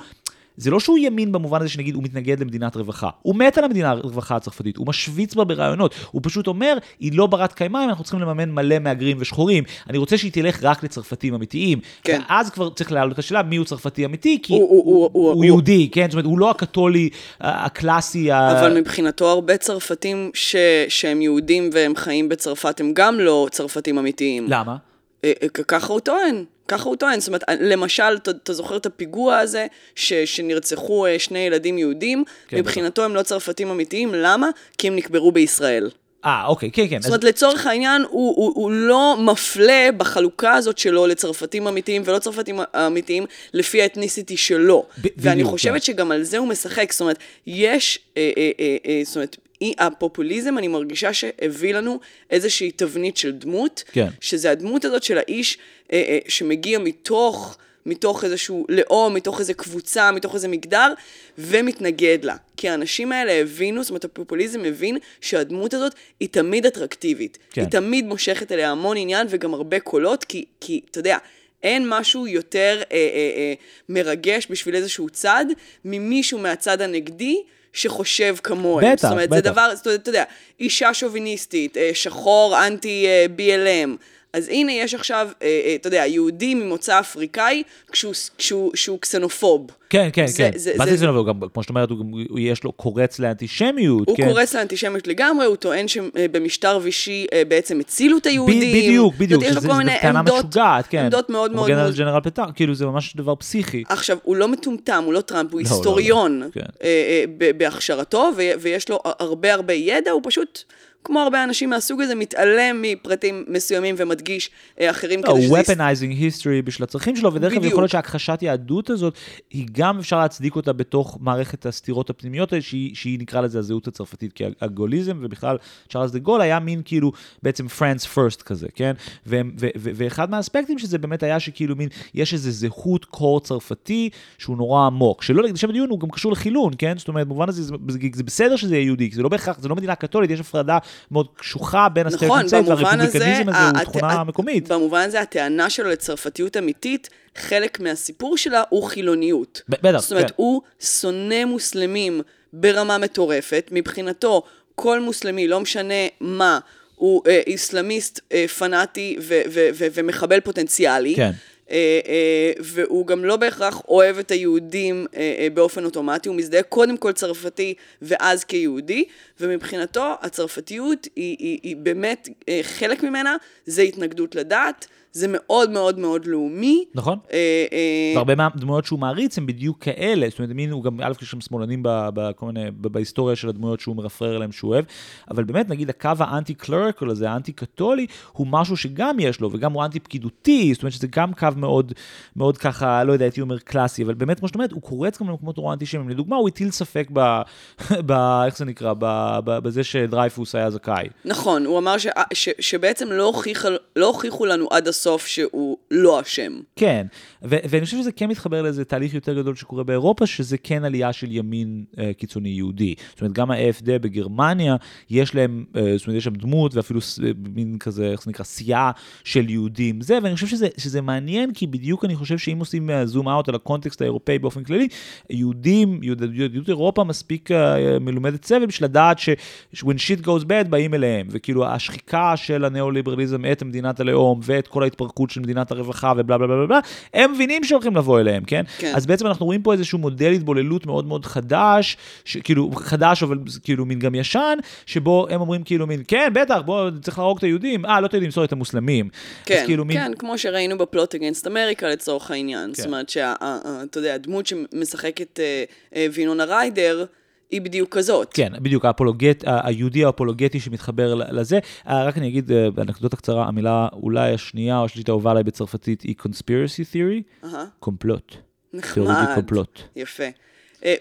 זה לא שהוא ימין במובן הזה שנגיד הוא מתנגד למדינת רווחה, הוא מת על המדינה הרווחה הצרפתית, הוא משוויץ בה ברעיונות, הוא פשוט אומר, היא לא ברת קיימא אם אנחנו צריכים לממן מלא מהגרים ושחורים, אני רוצה שהיא תלך רק לצרפתים אמיתיים. כן. ואז כבר צריך להעלות את השאלה מי הוא צרפתי אמיתי, כי הוא, הוא, הוא, הוא, הוא, הוא יהודי, כן? זאת אומרת, הוא לא הקתולי הקלאסי. אבל מבחינתו הרבה צרפתים ש... שהם יהודים והם חיים בצרפת הם גם לא צרפתים אמיתיים. למה? אה, אה, ככה הוא טוען. ככה הוא טוען, זאת אומרת, למשל, אתה, זוכר את הפיגוע הזה, ש, שנרצחו אה, שני ילדים יהודים, כן, מבחינתו הם לא צרפתים אמיתיים, למה? כי הם נקברו בישראל. אה, אוקיי, כן, כן. זאת אומרת, לצורך העניין, הוא, הוא, הוא לא מפלה בחלוקה הזאת שלו לצרפתים אמיתיים ולא צרפתים אמיתיים לפי האתניסיטי שלו. ב- ואני בדיוק, חושבת כן. שגם על זה הוא משחק, זאת אומרת, יש, אה, אה, אה, אה, זאת אומרת, אי- הפופוליזם, אני מרגישה שהביא לנו איזושהי תבנית של דמות, כן. שזה הדמות הזאת של האיש אה, אה, שמגיע מתוך... מתוך איזשהו לאום, מתוך איזו קבוצה, מתוך איזה מגדר, ומתנגד לה. כי האנשים האלה הבינו, זאת אומרת, הפופוליזם הבין שהדמות הזאת היא תמיד אטרקטיבית. כן. היא תמיד מושכת אליה המון עניין וגם הרבה קולות, כי, כי אתה יודע, אין משהו יותר אה, אה, אה, מרגש בשביל איזשהו צד, ממישהו מהצד הנגדי. שחושב כמוהם. בטח, זאת אומרת, בטח. זה דבר, זאת אומרת, אתה יודע, אישה שוביניסטית, אה, שחור אנטי אה. אז הנה יש עכשיו, אה, אה, אתה יודע, יהודי ממוצא אפריקאי כשהוא, כשהוא, כשהוא קסנופוב. כן, כן, זה- כן. זה- מה זה- לא, גם, כמו שאת אומרת, הוא, הוא- יש לו קורץ לאנטישמיות, הוא כן. קורץ לאנטישמיות לגמרי, הוא טוען שבמשטר וישי אה, בעצם הצילו את היהודים. ב- בדיוק, בדיוק, יש לו כל מיני עמדות, משוגעת, כן. עמדות מאוד הוא מאוד מגן על. ג'נרל פטר, כאילו זה ממש דבר פסיכי. עכשיו, הוא לא מטומטם, הוא לא טראמפ, הוא לא, לא, היסטוריון לא, כן. אה, אה, בהכשרתו, ויש לו הרבה הרבה ידע, הוא פשוט, כמו הרבה אנשים מהסוג הזה, מתעלם מפרטים מסוימים ומדגיש אה, אחרים לא, כדי שזה... weaponizing history בשביל הצרכים שלו, ודרך אגב. יכול להיות שהכחשת יהדות הזאת, היא גם אפשר להצדיק אותה בתוך מערכת הסתירות הפנימיות האלה, שהיא, שהיא נקרא לזה הזהות הצרפתית, כי הגוליזם, ובכלל צ'ארלס דה גול היה מין כאילו בעצם France first כזה, כן? ו- ו- ו- ואחד מהאספקטים של זה באמת היה שכאילו מין, יש איזה זהות קור צרפתי שהוא נורא עמוק, שלא, לשם הדיון הוא גם קשור לחילון, כן? זאת אומרת, במובן הזה זה, זה, זה בסדר שזה יהיה יהודי, זה לא בהכרח, זה לא מדינה קתולית, יש הפרדה מאוד קשוחה בין נכון, הסטייט במובן הזה, והרפובליקניזם הזה הוא תכונה הט- מקומית. במובן הזה, הטענה שלו לצרפתיות אמיתית, חלק מהסיפור שלה הוא חילוניות. בטח, זאת אומרת, כן. הוא שונא מוסלמים ברמה מטורפת. מבחינתו, כל מוסלמי, לא משנה מה, הוא אה, איסלאמיסט אה, פנאטי ו- ו- ו- ומחבל פוטנציאלי. כן. אה, אה, והוא גם לא בהכרח אוהב את היהודים אה, באופן אוטומטי, הוא מזדהה קודם כל צרפתי ואז כיהודי, ומבחינתו הצרפתיות היא, היא, היא באמת, חלק ממנה זה התנגדות לדת, זה מאוד מאוד מאוד לאומי. נכון. אה, אה, והרבה מהדמויות שהוא מעריץ הם בדיוק כאלה, זאת אומרת, מין, הוא גם, א', יש שם שמאלנים בכל מיני, בהיסטוריה של הדמויות שהוא מרפרר אליהם שהוא אוהב, אבל באמת, נגיד, הקו האנטי-קלריקל הזה, האנטי-קתולי, הוא משהו שגם יש לו, וגם הוא אנטי-פקידותי, זאת אומרת שזה גם קו מאוד, מאוד ככה, לא יודע, הייתי אומר קלאסי, אבל באמת, כמו שאת אומרת, הוא קורץ גם למקומות נורא אנטישמיים. לדוגמה, הוא הטיל ספק ב... ב איך זה נקרא? ב, ב, בזה שדרייפוס היה זכאי. נכון, הוא אמר ש, ש, שבעצם לא, הוכיח, לא הוכיחו לנו עד הסוף שהוא לא אשם. כן, ו- ואני חושב שזה כן מתחבר לאיזה תהליך יותר גדול שקורה באירופה, שזה כן עלייה של ימין אה, קיצוני יהודי. זאת אומרת, גם ה-AFD בגרמניה, יש להם, אה, זאת אומרת, יש שם דמות ואפילו אה, מין כזה, איך זה נקרא, סיעה של יהודים. זה, ואני חושב שזה, שזה מעניין, כי בדיוק אני חושב שאם עושים זום אאוט על הקונטקסט האירופאי באופן כללי, יהודים, יהוד- יהדות אירופה מספיק אה, מלומדת סבל בשביל לדעת ש- when shit goes bad באים אליהם, וכאילו השחיקה של הניאו-ליברליזם את מדינת הלאום ואת כל ההתפרקות של מדינת הרווחה ובלה בלה בלה בלה, בלה, הם מבינים שהולכים לבוא אליהם, כן? כן. אז בעצם אנחנו רואים פה איזשהו מודל התבוללות מאוד מאוד חדש, ש- כאילו חדש אבל כאילו מין גם ישן, שבו הם אומרים כאילו מין, כן, בטח, בוא, צריך להרוג את היהודים, אה, לא את היהודים, סורי, את המוסלמים. כן, אז כאילו מין, כן, כמו שראינו בפלוט אגנסט אמריקה לצורך העניין. כן. זאת אומרת שאתה יודע, הדמות שמשחקת אה, אה, וינונה ריידר, היא בדיוק כזאת. כן, בדיוק, האפולוגט, היהודי האפולוגטי שמתחבר לזה. אה, רק אני אגיד באנקדוטה קצרה, המילה אולי השנייה או השלישית האהובה עליי בצרפתית היא conspiracy theory, קומפלוט. נחמד. קומפלוט. יפה.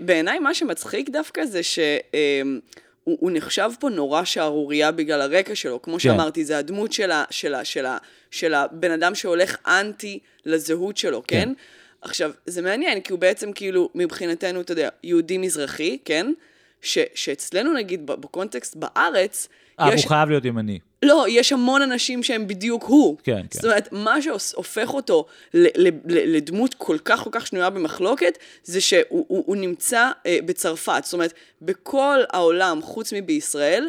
בעיניי מה שמצחיק דווקא זה שהוא הוא נחשב פה נורא שערורייה בגלל הרקע שלו. כמו שאמרתי, זה הדמות של, ה, של, ה, של, הבן אדם שהולך אנטי לזהות שלו, כן? כן. עכשיו, זה מעניין, כי הוא בעצם כאילו, מבחינתנו, אתה יודע, יהודי מזרחי, כן? ש, שאצלנו, נגיד, בקונטקסט בארץ, אה, יש... הוא חייב להיות ימני. לא, יש המון אנשים שהם בדיוק הוא. כן, כן. זאת אומרת, מה שהופך אותו לדמות כל כך כל כך שנויה במחלוקת, זה שהוא הוא, הוא נמצא אה, בצרפת. זאת אומרת, בכל העולם, חוץ מבישראל,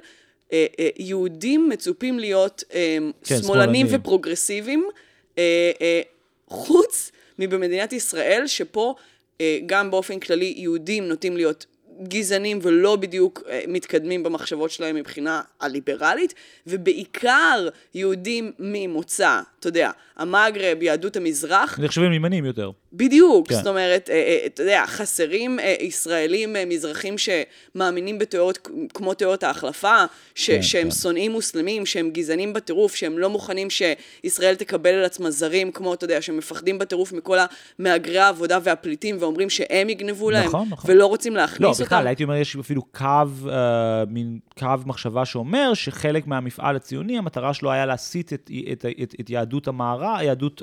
אה, אה, יהודים מצופים להיות אה, כן, שמאלנים שמאלנים. ופרוגרסיביים, אה, אה, חוץ מבמדינת ישראל, שפה אה, גם באופן כללי יהודים נוטים להיות גזענים ולא בדיוק אה, מתקדמים במחשבות שלהם מבחינה הליברלית, ובעיקר יהודים ממוצא, אתה יודע, המגרב, יהדות המזרח. נחשבים ימנים יותר. בדיוק, כן. זאת אומרת, אה, אה, אתה יודע, חסרים ישראלים מזרחים שמאמינים בתיאוריות כמו תיאוריות ההחלפה, ש- כן, שהם כן. שונאים מוסלמים, שהם גזענים בטירוף, שהם לא מוכנים שישראל תקבל על עצמה זרים, כמו, אתה יודע, שמפחדים בטירוף מכל המהגרי העבודה והפליטים, ואומרים שהם יגנבו להם, נכון, נכון. ולא רוצים להכניס לא, אותם. לא, בכלל, הייתי אומר, יש אפילו קו, אה, מין קו מחשבה שאומר שחלק מהמפעל הציוני, המטרה שלו היה להסיט את, את, את, את יהדות המערב, יהדות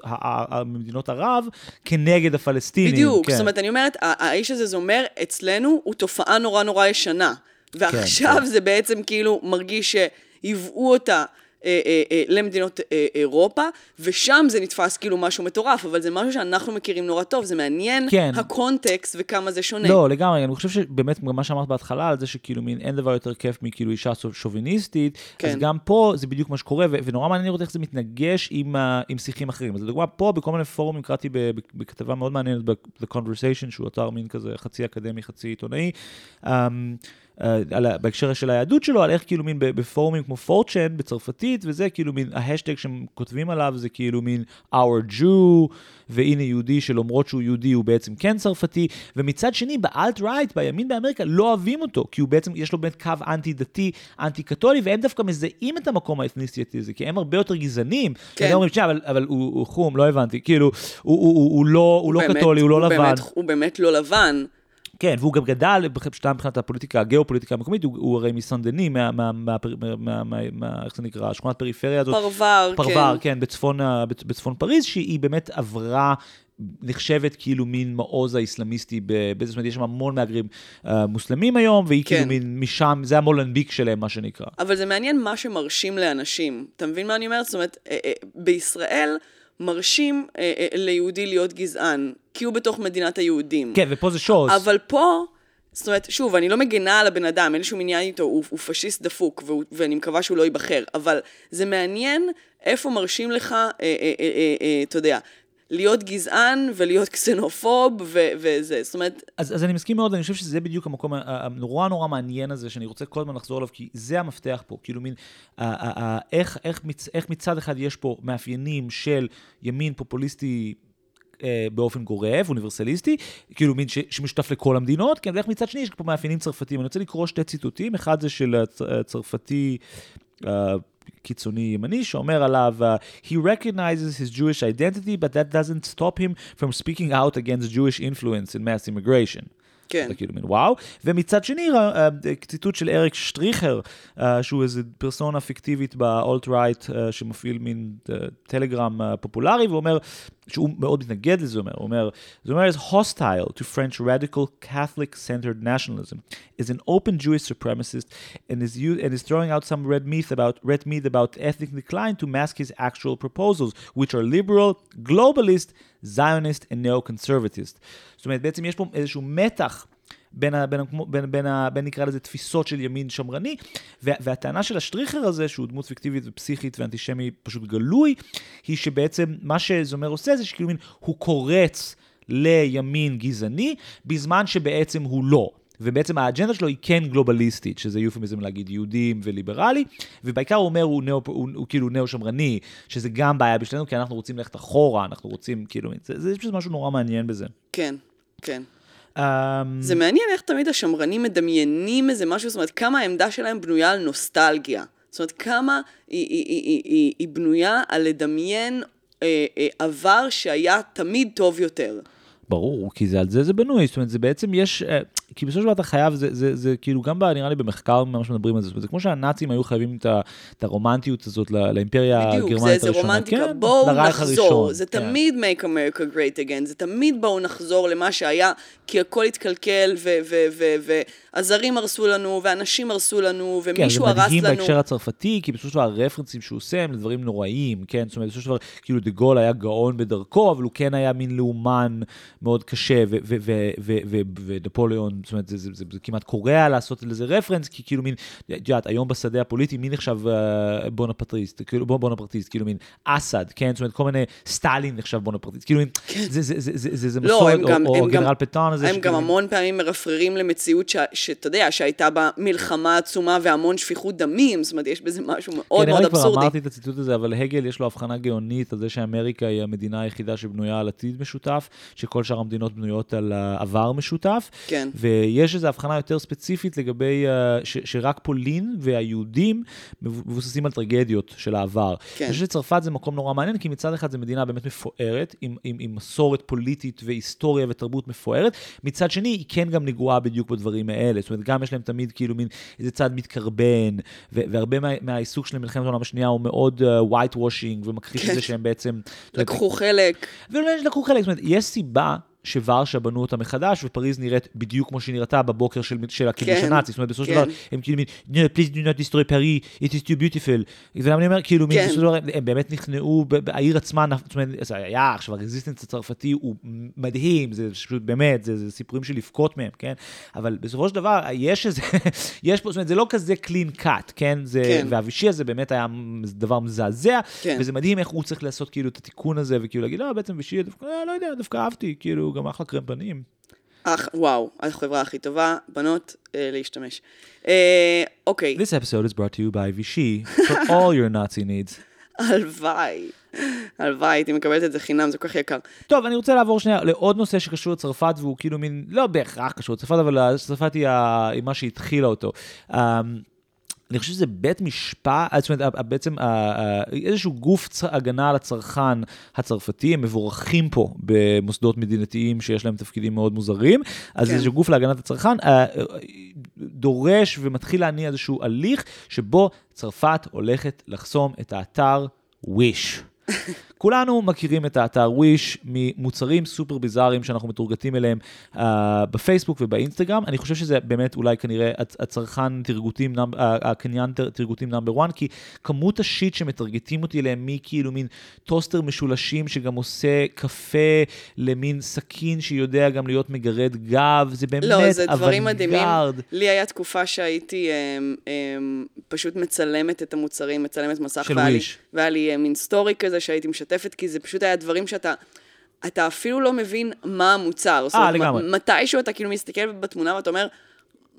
מדינות ערב, כנגד הפלסטינים. בדיוק, כן. זאת אומרת, אני אומרת, האיש הזה, זה אומר, אצלנו הוא תופעה נורא נורא ישנה. ועכשיו כן, כן. זה בעצם כאילו מרגיש שהיוו אותה אה, אה, אה, למדינות אירופה, ושם זה נתפס כאילו משהו מטורף, אבל זה משהו שאנחנו מכירים נורא טוב, זה מעניין כן. הקונטקסט וכמה זה שונה. לא, לגמרי, אני חושב שבאמת, מה שאמרת בהתחלה, על זה שכאילו מין אין דבר יותר כיף מכאילו אישה שוביניסטית, כן. אז גם פה זה בדיוק מה שקורה, ונורא מעניין לראות איך זה מתנגש עם, עם שיחים אחרים. אז לדוגמה, פה בכל מיני פורומים קראתי בכתבה מאוד מעניינת, ב-The Conversation, שהוא אתר מין כזה חצי אקדמי, חצי עיתונאי. Um, על, בהקשר של היהדות שלו, על איך כאילו מין בפורומים כמו 4chan בצרפתית, וזה כאילו מין, ההאשטאג שהם כותבים עליו זה כאילו מין our Jew, והנה יהודי שלמרות שהוא יהודי הוא בעצם כן צרפתי, ומצד שני ב-alt-right, בימין באמריקה, לא אוהבים אותו, כי הוא בעצם, יש לו באמת קו אנטי-דתי, אנטי-קתולי, והם דווקא מזהים את המקום האתניסטי הזה, כי הם הרבה יותר גזענים. כן. אומרים, אבל, אבל הוא, הוא חום, לא הבנתי, כאילו, הוא, הוא, הוא, הוא לא, הוא, הוא לא באמת, קתולי, הוא לא הוא לבן. באמת, הוא באמת לא לבן. כן, והוא גם גדל, פשוט מבחינת הפוליטיקה, הגיאופוליטיקה המקומית, הוא, הוא הרי מסנדני, מה, מה, מה, מה, מה, מה, מה, איך זה נקרא, שכונת פריפריה הזאת. פרוור, כן. פרוור, כן, בצפון, בצפון פריז, שהיא באמת עברה נחשבת כאילו מין מעוז האסלאמיסטי, באיזה זאת יש שם המון מהגרים uh, מוסלמים היום, והיא כאילו כן. כאילו מין משם, זה המולנביק שלהם, מה שנקרא. אבל זה מעניין מה שמרשים לאנשים. אתה מבין מה אני אומרת? זאת אומרת, אה, אה, בישראל... מרשים אה, אה, ליהודי להיות גזען, כי הוא בתוך מדינת היהודים. כן, ופה זה שוז. אבל פה, זאת אומרת, שוב, אני לא מגנה על הבן אדם, אין לי שום עניין איתו, הוא, הוא פשיסט דפוק, והוא, ואני מקווה שהוא לא ייבחר, אבל זה מעניין איפה מרשים לך, אה, אה, אה, אה, אה, אתה יודע, להיות גזען ולהיות קסנופוב ו- וזה, זאת אומרת... אז, אז אני מסכים מאוד, אני חושב שזה בדיוק המקום הנורא נורא מעניין הזה, שאני רוצה כל הזמן לחזור אליו, כי זה המפתח פה, כאילו מין, איך, איך, מצ, איך מצד אחד יש פה מאפיינים של ימין פופוליסטי אה, באופן גורף, אוניברסליסטי, כאילו מין ש, שמשותף לכל המדינות, כן, ואיך מצד שני יש פה מאפיינים צרפתיים. אני רוצה לקרוא שתי ציטוטים, אחד זה של הצרפתי, uh, קיצוני ימני שאומר עליו, uh, he recognizes his Jewish identity, but that doesn't stop him from speaking out against Jewish influence in mass immigration. כן. אתה כאילו מין וואו. ומצד שני, אה, ציטוט של אריק שטריכר, אה, שהוא איזה פרסונה פיקטיבית באולט-רייט, אה, שמפעיל מין טלגרם פופולרי, ואומר, שהוא מאוד מתנגד לזה, אומר, הוא אומר, זה אומר, is hostile to French radical Catholic-centered nationalism, is an open Jewish supremacist, and is, used, and is throwing out some red myth about red myth about ethnic decline to mask his actual proposals, which are liberal, globalist, Zionist and neo-conservatist. זאת אומרת, בעצם יש פה איזשהו מתח בין, ה, בין, בין, בין, ה, בין נקרא לזה תפיסות של ימין שמרני, וה, והטענה של השטריכר הזה, שהוא דמות פיקטיבית ופסיכית ואנטישמי פשוט גלוי, היא שבעצם מה שזומר עושה זה שכאילו מין, הוא קורץ לימין גזעני, בזמן שבעצם הוא לא. ובעצם האג'נדה שלו היא כן גלובליסטית, שזה יופמיזם להגיד יהודים וליברלי, ובעיקר הוא אומר הוא, נאו, הוא, הוא כאילו נאו-שמרני, שזה גם בעיה בשבילנו, כי אנחנו רוצים ללכת אחורה, אנחנו רוצים, כאילו, זה, זה פשוט משהו נורא מעניין בזה. כן, כן. Um... זה מעניין איך תמיד השמרנים מדמיינים איזה משהו, זאת אומרת, כמה העמדה שלהם בנויה על נוסטלגיה. זאת אומרת, כמה היא, היא, היא, היא, היא בנויה על לדמיין אה, אה, עבר שהיה תמיד טוב יותר. ברור, כי זה על זה זה בנוי, זאת אומרת, זה בעצם יש, אה, כי בסופו של דבר אתה חייב, זה, זה, זה, כאילו גם נראה לי במחקר ממש מדברים על זה, זה כמו שהנאצים היו חייבים את, ה, את הרומנטיות הזאת לאימפריה הגרמנית הראשונה. בדיוק, זה, זה רומנטיקה, כן, בואו נחזור, הראשון, זה כן. תמיד make America great again, זה תמיד בואו נחזור למה שהיה, כי הכל התקלקל, והזרים הרסו לנו, ואנשים הרסו לנו, ומישהו הרס לנו. כן, זה מדהים בהקשר הצרפתי, כי בסופו של דבר הרפרנסים שהוא עושה הם לדברים נוראיים, כן, זאת אומרת, בסופו של דבר, כאילו דה גול היה גאון בדרכו, אבל הוא כן היה מין לאומן מאוד קשה, ונפוליאון, זאת אומרת, זה, זה, זה, זה כמעט קורע לעשות לזה רפרנס, כי כאילו מין, את יודעת, היום בשדה הפוליטי, מי נחשב uh, בונפרטיסט, כאילו, בונפרטיסט, כאילו מין אסד, כן? זאת אומרת, כל מיני, סטלין נחשב בונפרטיסט, כאילו מין, כן. זה, זה, זה, זה, זה, זה לא, מסורת, או, או גנרל פטן הזה. הם גם המון פעמים מרפררים למציאות שאתה יודע, שהייתה בה מלחמה עצומה והמון שפיכות דמים, זאת אומרת, יש בזה משהו מאוד כן, מאוד אני כבר אבסורדי. אמרתי את הציטוט הזה, אבל הגל יש לו הבחנה גאונית על זה שאמריקה היא המדינה היחידה שבנויה על עתיד משותף, שכל שאר המדינות בנויות על עבר משותף. כן. ויש איזו הבחנה יותר ספציפית לגבי, אה, ש, שרק פולין והיהודים מבוססים על טרגדיות של העבר. כן. אני חושב שצרפת זה מקום נורא מעניין, כי מצד אחד זו מדינה באמת מפוארת, עם, עם, עם מסורת פוליטית והיסטוריה ותרבות מפוארת, מצד שני היא כן גם נגועה בדיוק בדברים האלה. זאת אומרת, גם יש להם תמיד כאילו מין איזה צד מתקרבן, והרבה מה, מהעיסוק של מלחמת העולם השנייה הוא מאוד uh, white washing, ומכחיש כן. את זה שהם בעצם... לקחו חלק. ולא לקחו חלק, זאת אומרת, יש סיבה שוורשה בנו אותה מחדש, ופריז נראית בדיוק כמו שהיא נראתה בבוקר של, של הכיבוש כן, הנאצי. זאת אומרת, בסופו של כן. דבר, הם כאילו no, please do not destroy Paris, it is too beautiful. ולמה אני אומר, כאילו, כן. בסופו של דבר, הם- באמת נכנעו, העיר עצמה, זאת אומרת, זה היה, עכשיו, הרזיסטנס הצרפתי הוא מדהים, זה פשוט באמת, זה, זה סיפורים של לבכות מהם, כן? אבל בסופו של דבר, יש איזה, יש פה, זאת אומרת, זה לא כזה clean cut, כן? זה, כן. והאבישי הזה באמת היה דבר מזעזע, כן. וזה מדהים איך הוא צריך לעשות כאילו את התיקון הזה, וכאילו להגיד, לא, בעצם וישי, דווקא, אה, לא יודע, דווקא אהבתי, כאילו, גם אחלה קרם פנים. אח, וואו, החברה הכי טובה, בנות, אה, להשתמש. אה, אוקיי, This episode is brought to you by וישי, for all your Nazi needs. הלוואי. הלוואי, הייתי מקבלת את זה חינם, זה כל כך יקר. טוב, אני רוצה לעבור שנייה לעוד נושא שקשור לצרפת, והוא כאילו מין, לא בהכרח קשור לצרפת, אבל צרפת היא ה- היא מה שהתחילה אותו. אני חושב שזה בית משפט, זאת אומרת, בעצם איזשהו גוף הגנה על הצרכן הצרפתי, הם מבורכים פה במוסדות מדינתיים שיש להם תפקידים מאוד מוזרים, אז כן. איזשהו גוף להגנת הצרכן אה, אה, דורש ומתחיל להניע איזשהו הליך שבו צרפת הולכת לחסום את האתר וויש. כולנו מכירים את האתר וויש ממוצרים סופר ביזאריים שאנחנו מטורגטים אליהם uh, בפייסבוק ובאינסטגרם. אני חושב שזה באמת אולי כנראה הצ- הצרכן טרגוטים, ה- הקניין טר- טרגוטים number one, כי כמות ה-shit שמטרגטים אותי אליהם מכאילו מין טוסטר משולשים שגם עושה קפה למין סכין שיודע גם להיות מגרד גב, זה באמת לא, זה דברים מדהימים. אוונגרד. לי היה תקופה שהייתי אמ, אמ, פשוט מצלמת את המוצרים, מצלמת מסך, והיה לי-. והיה לי אה, מין סטורי כזה שהייתי משתפת, כי זה פשוט היה דברים שאתה... אתה אפילו לא מבין מה המוצר. אומרת, לגמרי. מתישהו אתה כאילו מסתכל בתמונה ואתה אומר,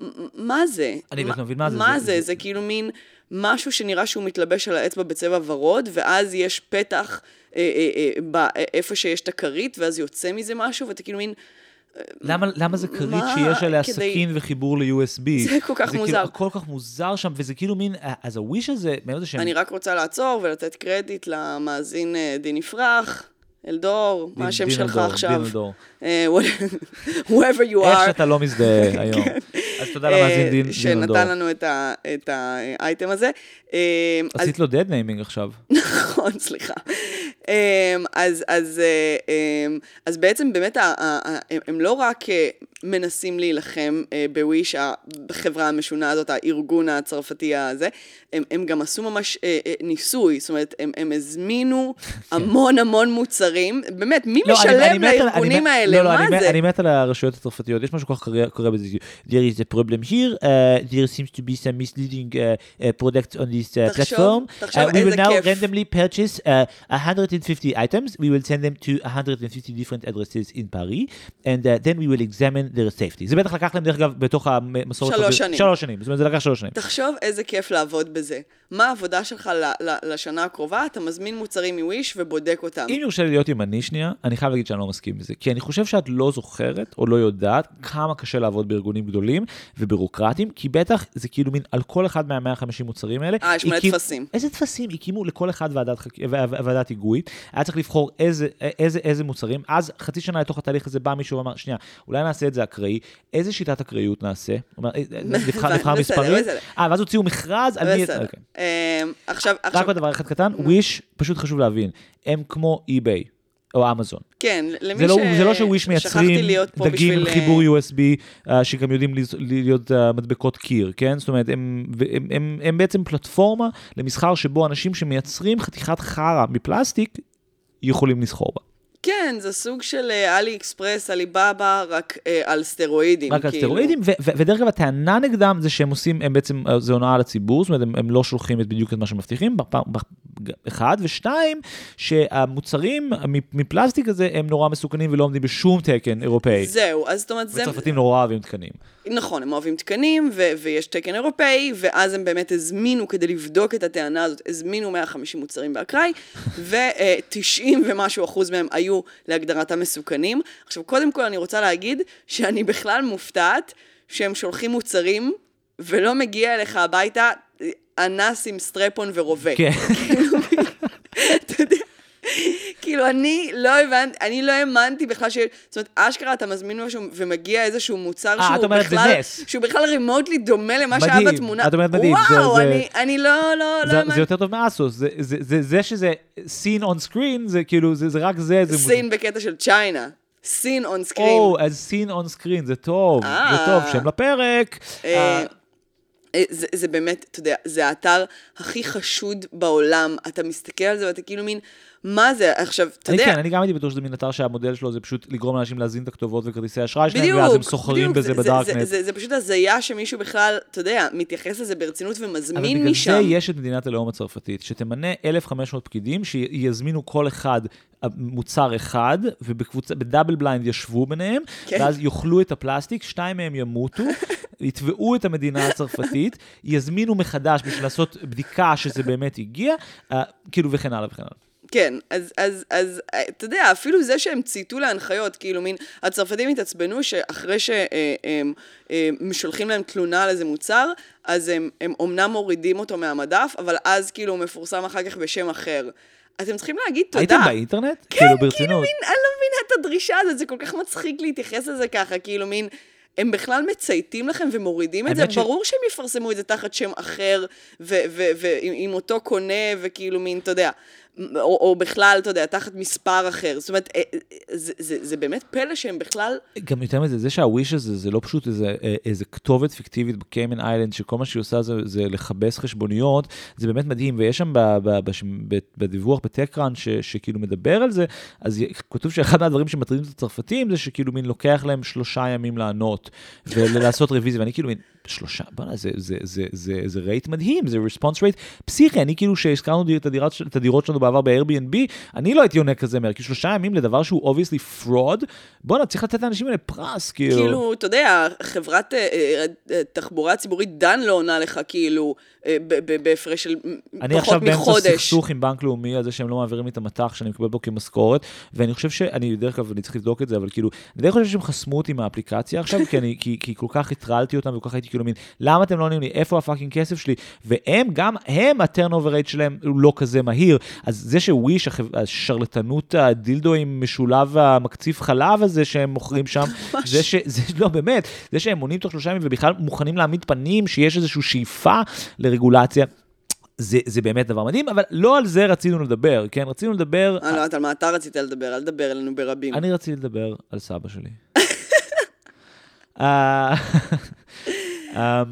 "מ- מה זה? אני באמת לא מבין מה זה, מה זה- זה? זה- זה כאילו מין משהו שנראה שהוא מתלבש על האצבע בצבע ורוד, ואז יש פתח אה, אה, אה, ב- אה, איפה שיש את הכרית, ואז יוצא מזה משהו, ואתה כאילו מין... למה, למה זה כרית שיש עליה כדי- סכין וחיבור ל-USB? זה כל כך מוזר. זה כאילו הכל כך מוזר שם, וזה כאילו מין, אז הוויש הזה, מעבר לזה שהם... אני רק רוצה לעצור ולתת קרדיט למאזין אה, דין יפרח, אלדור, מה השם שלך עכשיו? דין אלדור. אה, whoever you איך are. שאתה לא מזדהה היום. אז תודה למאזין אה, דין אלדור. שנתן לנו את האייטם הזה. אה, עשית לו dead naming עכשיו. נכון, סליחה. אז, אה, אז בעצם באמת הם- לא רק מנסים להילחם אה, בוויש, החברה המשונה הזאת, הארגון הצרפתי הזה, הם, הם גם עשו ממש אה, אה, ניסוי, זאת אומרת, הם, הם הזמינו המון המון מוצרים, באמת, מי. לא, אני- אני משלם אני לארגונים מת- האלה? לא, לא, מה אני זה? אני מת על הרשויות הצרפתיות, יש משהו כל כך קורה- בזה. There is a problem here, uh, there seems to be some misleading uh, uh, products on this uh, תחשוב- platform. תחשוב Uh, we איזה will now כיף. randomly purchase uh, 150 items, we will send them to 150 different addresses in Paris, and uh, then we will examine their safety. זה בטח לקח להם, דרך אגב, בתוך המסורת... שלוש שנים. שלוש שנים, זאת אומרת, זה לקח שלוש שנים. תחשוב איזה כיף לעבוד בזה. מה העבודה שלך ל- ל- לשנה הקרובה? אתה מזמין מוצרים מוויש ובודק אותם. אם יורשה לי להיות ימני שנייה, אני חייב להגיד שאני לא מסכים לזה. כי אני חושב שאת לא זוכרת או לא יודעת כמה קשה לעבוד בארגונים גדולים ובירוקרטיים, כי בטח זה כאילו מין על כל אחד מה-150 מוצרים האלה. אה, יש מלא טפסים. איזה טפסים? הקימו לכל אחד ועדת, חק... ועדת היגוי, היה צריך לבחור איזה, איזה, איזה מוצרים. אז חצי שנה לתוך התהליך הזה בא מישהו ואמר, שנייה, אולי נעשה את זה אקראי, איזה שיטת אקראיות נעשה? "אה, אה, נבחר, מספרים? אה, ואז הוציאו מכרז על מי... בסדר. אוקיי. אמ, עכשיו, רק עכשיו, עוד דבר אחד קטן, וויש, פשוט חשוב להבין, הם כמו אי-ביי. או אמזון. כן, למי זה לא, ש... זה לא שוויש מייצרים דגים עם בשביל... חיבור USB, uh, שגם יודעים להיות uh, מדבקות קיר, כן? זאת אומרת, הם, הם, הם, הם בעצם פלטפורמה למסחר שבו אנשים שמייצרים חתיכת חרא מפלסטיק, יכולים לסחור בה. כן, זה סוג של אה, אלי אקספרס, עליבאבא, רק אה, על סטרואידים. רק על כאילו. סטרואידים, ו- ו- ודרך אגב, הטענה נגדם זה שהם עושים, הם בעצם, אה, זה הונאה לציבור, זאת אומרת, הם, הם לא שולחים את בדיוק את מה שהם מבטיחים, בפעם- ב- אחד, ושתיים, שהמוצרים מפלסטיק הזה הם נורא מסוכנים ולא עומדים בשום תקן אירופאי. זהו, אז זאת אומרת, זה... וצרפתים נורא אוהבים תקנים. נכון, הם אוהבים תקנים, ו- ויש תקן אירופאי, ואז הם באמת הזמינו, כדי לבדוק את הטענה הזאת, הזמינו 150 מוצרים באקראי, ו-90 ומשהו אחוז מהם היו להגדרת המסוכנים. עכשיו, קודם כל אני רוצה להגיד שאני בכלל מופתעת שהם שולחים מוצרים, ולא מגיע אליך הביתה אנס עם סטרפון ורובה. כן. כאילו, אני לא הבנתי, אני לא האמנתי בכלל ש... זאת אומרת, אשכרה אתה מזמין משהו ומגיע איזשהו מוצר אה, את שהוא אומרת בכלל... בנס. שהוא בכלל רימוטלי דומה למה שהיה מדהים, בתמונה. את אומרת מדהים, זה- וואו, זה- אני- אני לא, לא, לא זה, האמנתי. זה יותר טוב מאסוס, זה, זה, זה, זה שזה seen on screen, זה כאילו, זה, זה רק זה, זה סין בקטע של צ'יינה. סין און סקרין. או, אז seen on screen, זה טוב, אה. זה טוב, שם לפרק. אה, אה, זה, זה באמת, אתה יודע, זה האתר הכי חשוד בעולם. אתה מסתכל על זה ואתה כאילו מין, מה זה? עכשיו, אתה אני יודע... כן, אני גם הייתי בטוח שזה מין אתר שהמודל שלו זה פשוט לגרום לאנשים להזין את הכתובות וכרטיסי אשראי שלהם, ואז הם סוחרים בזה זה- זה- ב-darknet. זה, זה, זה פשוט הזיה שמישהו בכלל, אתה יודע, מתייחס לזה ברצינות אבל ומזמין בגלל משם. זה יש את מדינת הלאום הצרפתית, שתמנה 1,500 פקידים שיזמינו כל אחד אה, מוצר אחד, ובקבוצה, ב-double blind ישבו ביניהם, כן. ואז יאכלו את הפלסטיק, שתיים מהם ימותו, יתבעו את המדינה הצרפתית, יזמינו מחדש בשביל לעשות בדיקה שזה באמת הגיע, אה, כאילו וכן הלאה וכן הלאה. כן, אז, אז, אז אתה יודע, אפילו זה שהם צייתו להנחיות, כאילו מין, הצרפתים התעצבנו שאחרי שהם הם שולחים להם תלונה על איזה מוצר, אז הם, הם אומנם מורידים אותו מהמדף, אבל אז כאילו הוא מפורסם אחר כך בשם אחר. אתם צריכים להגיד תודה. הייתם באינטרנט? כן, כאילו כאילו ברצינות. מין, אני לא מבינה את הדרישה הזאת, זה כל כך מצחיק להתייחס לזה ככה, כאילו מין, הם בכלל מצייתים לכם ומורידים את זה, ש- ברור שהם יפרסמו את זה תחת שם אחר, ועם אותו קונה, וכאילו מין, אתה יודע, או, או בכלל, אתה יודע, תחת מספר אחר. זאת אומרת, אה, אה, זה, זה, זה באמת פלא שהם בכלל... גם יותר מזה, זה שהוויש הזה, זה לא פשוט איזה, אה, איזה כתובת פיקטיבית בקיימן איילנד, שכל מה שהיא עושה זה, זה לכבס חשבוניות, זה באמת מדהים, ויש שם ב, ב, בש, ב, בדיווח בטקראנט, ש, שכאילו מדבר על זה, אז כתוב שאחד מהדברים שמטרידים את הצרפתים, זה שכאילו מין לוקח להם שלושה ימים לענות, ולעשות רוויזיה, ואני כאילו מין, שלושה, בוא'נה, זה, זה, rate מדהים, זה response rate פסיכי, אני כאילו, שהזכרנו את הדירות שלנו בעבר ב-Airbnb, אני לא הייתי עונה כזה מהר, כי שלושה ימים לדבר שהוא obviously fraud, בואנה, צריך לתת לאנשים האלה פרס, כאילו. כאילו, אתה יודע, חברת אה, אה, אה, תחבורה ציבורית דן לא עונה לך, כאילו, בהפרש של אני עכשיו פחות באמצע מחודש. סכסוך עם בנק לאומי על זה שהם לא מעבירים לי את המטח שאני מקבל בו כמשכורת, ואני חושב שאני, דרך אגב, אני צריך לבדוק את זה, אבל כאילו, אני די חושב שהם חסמו אותי מהאפליקציה עכשיו, כי, אני, כי, כי כל כך הטרלתי אותם, וכל כך הייתי כאילו מין, למה אתם לא עונים לי, איפה הפאקינג כסף שלי? והם גם, הם, ה-turnover rate שלהם הוא לא כזה מהיר. אז זה שוויש, השרלטנות הדילדו עם משולב המקציף חלב הזה שהם מוכרים שם, זה ש... זה לא, באמת, זה שהם עונים תוך שלושה ימים ובכלל מוכנים להעמיד פנים שיש איזושהי שאיפה לרגולציה. זה, זה באמת דבר מדהים, אבל לא על זה רצינו לדבר, כן? רצינו לדבר... אני לא יודעת על מה אתה רצית לדבר, אל תדבר אלינו ברבים. אני רציתי לדבר על סבא שלי. אה, אה,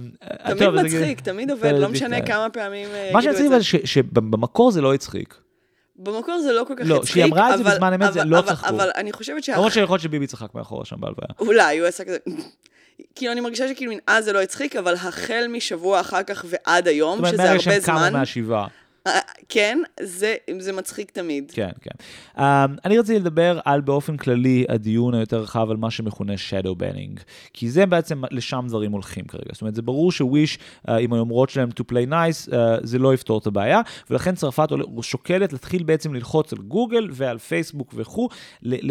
תמיד מצחיק, תמיד עובד, לא משנה כמה פעמים אה, מה שרציתי אבל זה. שבמקור זה לא הצחיק. במקור זה לא כל כך לא, הצחיק, כשהיא אמרה את זה בזמן אמת, זה לא צחקו. אבל אני חושבת שה... למרות שיכול להיות שביבי צחק מאחורה שם בהלוויה. אולי, הוא עשה כזה... כאילו, אני מרגישה שכאילו, מין, אז זה לא הצחיק, אבל החל משבוע אחר כך ועד היום, זאת אומרת, שזה מהרגע הרבה שהם קמו זמן, מהשבעה. כן, זה, זה מצחיק תמיד. כן, כן. Um, אני רציתי לדבר על באופן כללי הדיון היותר רחב על מה שמכונה shadow banning, כי זה בעצם, לשם דברים הולכים כרגע. זאת אומרת, זה ברור שוויש, uh, עם היומרות שלהם to play nice, uh, זה לא יפתור את הבעיה, ולכן צרפת שוקלת להתחיל בעצם ללחוץ על גוגל ועל פייסבוק וכו',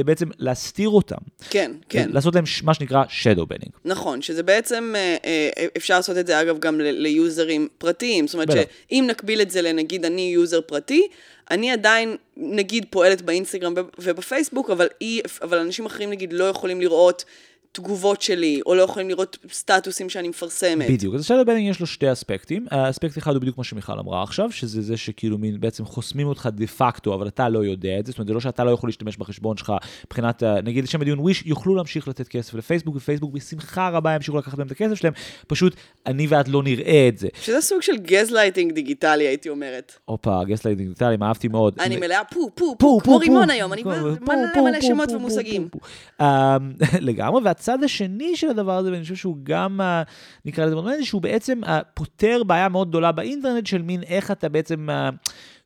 בעצם להסתיר אותם. כן, כן. לעשות להם מה שנקרא shadow banning. נכון, שזה בעצם, אה, אה, אפשר לעשות את זה אגב גם ליוזרים פרטיים. זאת אומרת בטח. שאם נקביל את זה לנגיד אני user פרטי, אני עדיין נגיד פועלת באינסטגרם וב- ובפייסבוק, אבל, אי, אבל אנשים אחרים נגיד לא יכולים לראות תגובות שלי, או לא יכולים לראות סטטוסים שאני מפרסמת. בדיוק, אז השאלה banning יש לו שתי אספקטים. האספקט אחד הוא בדיוק מה שמיכל אמרה עכשיו, שזה זה שכאילו מין בעצם חוסמים אותך דה פקטו, אבל אתה לא יודע את זה, זאת אומרת, זה לא שאתה לא יכול להשתמש בחשבון שלך מבחינת, נגיד לשם הדיון וויש, יוכלו להמשיך לתת כסף לפייסבוק, ופייסבוק בשמחה רבה ימשיכו לקחת להם את הכסף שלהם, פשוט אני ואת לא נראה את זה. שזה סוג של גזלייטינג דיגיטלי, הייתי אומרת. הופה, gaslight דיגיטליים, אהבתי מאוד. אני מלאה פו, פו, פו, פו, כמו פו, רימון פו. היום, אני פו, מלא פו, מלא פו, שמות פו, ומושגים. פו, פו, פו. לגמרי, והצד השני של הדבר הזה, ואני חושב שהוא גם, אה, נקרא לזה, שהוא בעצם אה, פותר בעיה מאוד גדולה באינטרנט של מין איך אתה בעצם אה,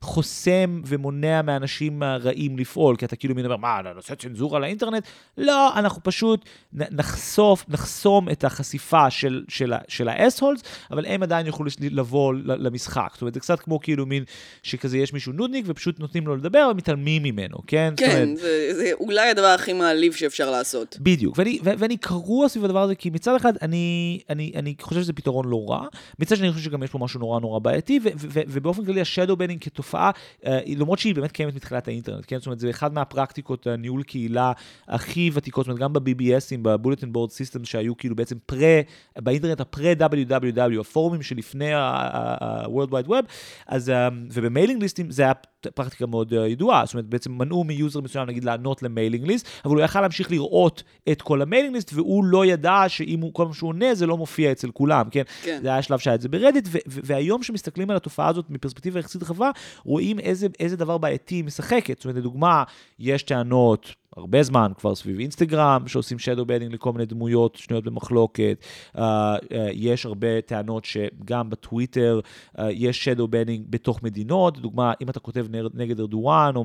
חוסם ומונע מאנשים רעים לפעול, כי אתה כאילו מין אומר, מה, נעשה צנזורה לאינטרנט? לא, אנחנו פשוט נחשוף, נחסום את החשיפה של, של, של האס-הולס, אבל הם עדיין יוכלו לבוא למשחק. זאת אומרת, זה קצת כמו כאילו מין, שכזה יש מישהו נודניק ופשוט נותנים לו לדבר ומתעלמים ממנו, כן? כן, אומרת, זה, זה אולי הדבר הכי מעליב שאפשר לעשות. בדיוק, ואני, ואני קרוע סביב הדבר הזה, כי מצד אחד אני, אני, אני חושב שזה פתרון לא רע, מצד שני אני חושב שגם יש פה משהו נורא נורא בעייתי, ו, ו, ובאופן כללי השדו בנינג כתופעה, אה, למרות שהיא באמת קיימת מתחילת האינטרנט, כן? זאת אומרת, זה אחד מהפרקטיקות הניהול קהילה הכי ותיקות, זאת אומרת, גם ב-BBSים, ב-bulletin board system שהיו כאילו בעצם פרה, באינטרנט הפרה-WWW, הפורומים שלפני ה-World Wide Web, אז, אה, וב-mailing listים זה היה פרקטיקה מאוד uh, ידועה, זאת אומרת בעצם מנעו מ-user מסוים נגיד לענות ל-mailing list, אבל הוא יכל להמשיך לראות את כל ה-mailing list, והוא לא ידע שאם הוא, כל מה שהוא עונה זה לא מופיע אצל כולם, כן? כן. זה היה שלב שהיה את זה ברדיט, והיום כשמסתכלים על התופעה הזאת מפרספקטיבה יחסית רחבה, רואים איזה, איזה דבר בעייתי היא משחקת, זאת אומרת לדוגמה, יש טענות הרבה זמן כבר סביב אינסטגרם, שעושים shadow banning לכל מיני דמויות שנויות במחלוקת. Uh, uh, יש הרבה טענות שגם בטוויטר uh, יש shadow banning בתוך מדינות. דוגמה, אם אתה כותב נגד ארדואן, או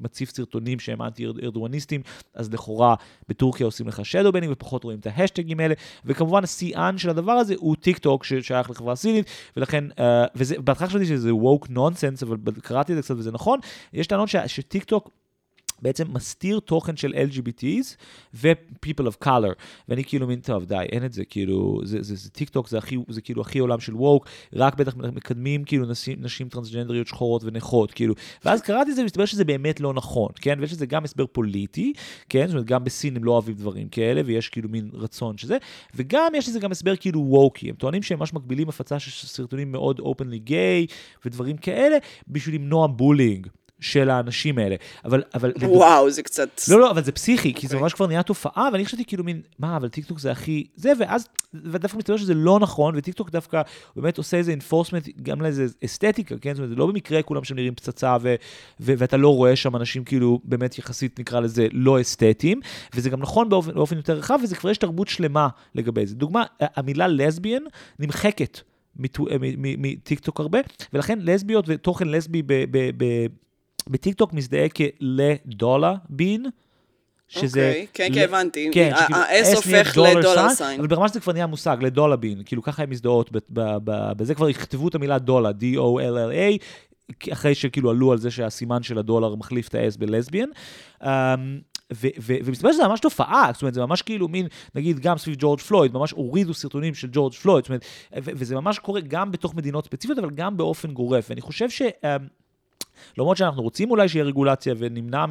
מציף סרטונים שהם אנטי-ארדואניסטים, אז לכאורה בטורקיה עושים לך shadow banning ופחות רואים את ההשטגים האלה. וכמובן השיאן של הדבר הזה הוא טיק טוק ששייך לחברה סינית, ולכן, uh, וזה, בהתחלה חשבתי שזה woke nonsense, אבל קראתי את זה קצת וזה נכון. יש טענות שטיק טוק... בעצם מסתיר תוכן של LGBTs ו-people of color. ואני כאילו מין, טוב, די, אין את זה, כאילו, זה, זה, זה טיק טוק, זה, הכי, זה כאילו הכי עולם של woke, רק בטח מקדמים כאילו נשים, נשים טרנסג'נדריות שחורות ונכות, כאילו. ואז קראתי את זה, ומסתבר שזה באמת לא נכון, כן? ויש לזה גם הסבר פוליטי, כן? זאת אומרת, גם בסין הם לא אוהבים דברים כאלה, ויש כאילו מין רצון שזה, וגם יש לזה גם הסבר כאילו ווקי. הם טוענים שהם ממש מגבילים הפצה של סרטונים מאוד openly gay, ודברים כאלה, בשביל למנוע bullying. של האנשים האלה. אבל, אבל... וואו, זה קצת... לא, לא, אבל זה פסיכי, okay. כי זה אוקיי. ממש כבר נהיה תופעה, ואני חשבתי כאילו מין, מה, אבל טיקטוק זה הכי... זה, ואז, ודווקא מסתבר שזה לא נכון, וטיקטוק דווקא באמת עושה איזה enforcement, גם לאיזה אסתטיקה, כן? זאת אומרת, זה לא במקרה כולם שם נראים פצצה, ו, ו, ואתה לא רואה שם אנשים כאילו, באמת יחסית, נקרא לזה, לא אסתטיים, וזה גם נכון באופן, באופן יותר רחב, וזה כבר יש תרבות שלמה לגבי זה. דוגמה, המילה לסביאן נמחקת. מטיקטוק הרבה, ולכן לסביות ותוכן לסבי בטיקטוק מזדהה כלדולה בין. שזה... אוקיי, כן, כן, הבנתי. כן, ה-S הופך לדולר סיין. אבל ברמה שזה כבר נהיה מושג, לדולה בין, כאילו ככה הן מזדהות, בזה כבר יכתבו את המילה דולה, D-O-L-L-A, אחרי שכאילו עלו על זה שהסימן של הדולר מחליף את ה-S בלסביאן. אמ, ומסתבר שזה ממש תופעה, זאת אומרת, זה ממש כאילו מין, נגיד גם סביב ג'ורג' פלויד, ממש הורידו סרטונים של ג'ורג' פלויד, זאת אומרת, וזה ממש קורה גם בתוך מדינות ספציפיות, אבל גם באופן גורף. ואני חושב ש... אמ, למרות שאנחנו רוצים אולי שיהיה רגולציה ונמנע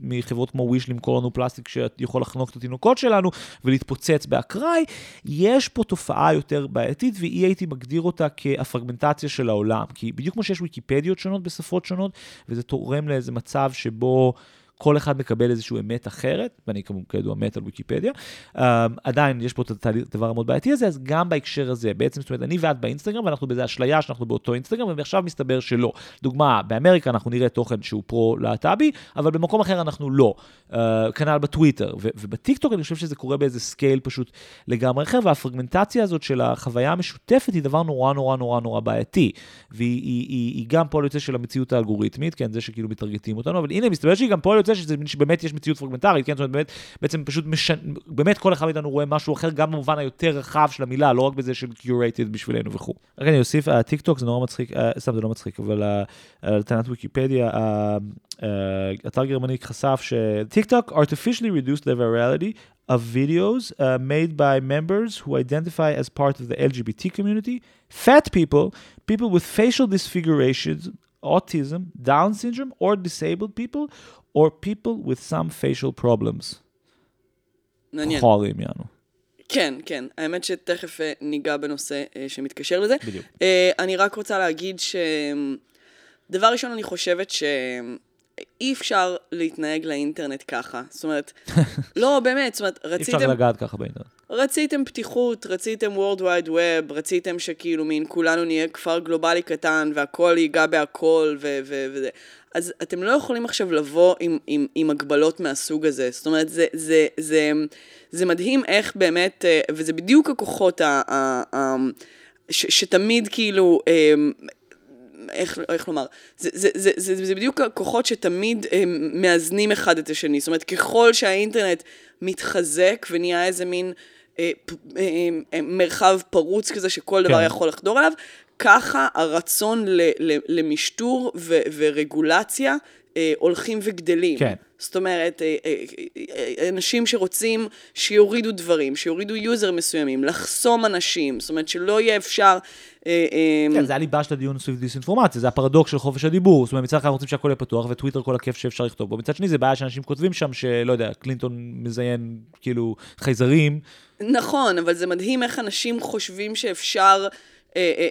מחברות כמו וויש למכור לנו פלסטיק שיכול לחנוק את התינוקות שלנו ולהתפוצץ באקראי, יש פה תופעה יותר בעייתית והיא הייתי מגדיר אותה כהפרגמנטציה של העולם. כי בדיוק כמו שיש ויקיפדיות שונות בשפות שונות, וזה תורם לאיזה מצב שבו... כל אחד מקבל איזושהי אמת אחרת, ואני כידוע מת על ויקיפדיה, um, עדיין יש פה את הדבר המאוד בעייתי הזה, אז גם בהקשר הזה, בעצם, זאת אומרת, אני ואת באינסטגרם, ואנחנו באיזה אשליה שאנחנו באותו אינסטגרם, ועכשיו מסתבר שלא. דוגמה, באמריקה אנחנו נראה תוכן שהוא פרו-להט"בי, אבל במקום אחר אנחנו לא. Uh, כנ"ל בטוויטר, ובטיקטוק אני חושב שזה קורה באיזה scale פשוט לגמרי אחר, והפרגמנטציה הזאת של החוויה המשותפת היא דבר נורא נורא נורא נורא בעייתי, והיא היא, היא, היא גם פועל יוצא של המציאות האלגוריתמית, כן, זה שכאילו מטרגטים אותנו, אבל הנה, מסתבר שהיא גם פועל יוצא שזה שבאמת יש מציאות פרגמנטרית, כן? זאת אומרת, באמת, בעצם פשוט משנה, באמת כל אחד מאיתנו רואה משהו אחר, גם במובן היותר רחב של המילה, לא רק בזה של curated בשבילנו וכו'. רק אני אוסיף, הטיק טוק זה נורא מצחיק, אה, סתם זה לא מצחיק, אבל על טענת ויקיפדיה, אתר גרמני חשף שטיק טוק artificially reduced the virality of videos uh, made by members who identify as part of the LGBT community, fat people, people with facial disfigurations, autism, Down syndrome, or disabled people, or people with some facial problems. מעניין. חורים יענו. כן, כן. האמת שתכף uh, ניגע בנושא uh, שמתקשר לזה. בדיוק. Uh, אני רק רוצה להגיד ש... דבר ראשון, אני חושבת שאי אפשר להתנהג לאינטרנט ככה. זאת אומרת, לא, באמת, זאת אומרת, רציתם... אי אפשר לגעת ככה באינטרנט. רציתם פתיחות, רציתם World Wide Web, רציתם שכאילו מין כולנו נהיה כפר גלובלי קטן והכל ייגע בהכל וזה. אז אתם לא יכולים עכשיו לבוא עם, עם, עם הגבלות מהסוג הזה. זאת אומרת, זה, זה, זה, זה מדהים איך באמת, אה, וזה בדיוק הכוחות ה, ה, ה, ש, שתמיד כאילו... אה, איך, איך לומר, זה, זה, זה, זה, זה בדיוק הכוחות שתמיד הם, מאזנים אחד את השני. זאת אומרת, ככל שהאינטרנט מתחזק ונהיה איזה מין אה, אה, אה, מרחב פרוץ כזה שכל דבר כן. יכול לחדור אליו, ככה הרצון ל, ל, למשטור ו, ורגולציה אה, הולכים וגדלים. כן. זאת אומרת, אה, אה, אה, אנשים שרוצים שיורידו דברים, שיורידו user מסוימים, לחסום אנשים, זאת אומרת שלא יהיה אפשר... כן, זה הליבה של הדיון סביב דיסאינפורמציה, זה הפרדוקס של חופש הדיבור. זאת אומרת, מצד אחד רוצים שהכל יהיה פתוח, וטוויטר כל הכיף שאפשר לכתוב בו. מצד שני, זה בעיה שאנשים כותבים שם, שלא יודע, קלינטון מזיין כאילו חייזרים. נכון, אבל זה מדהים איך אנשים חושבים שאפשר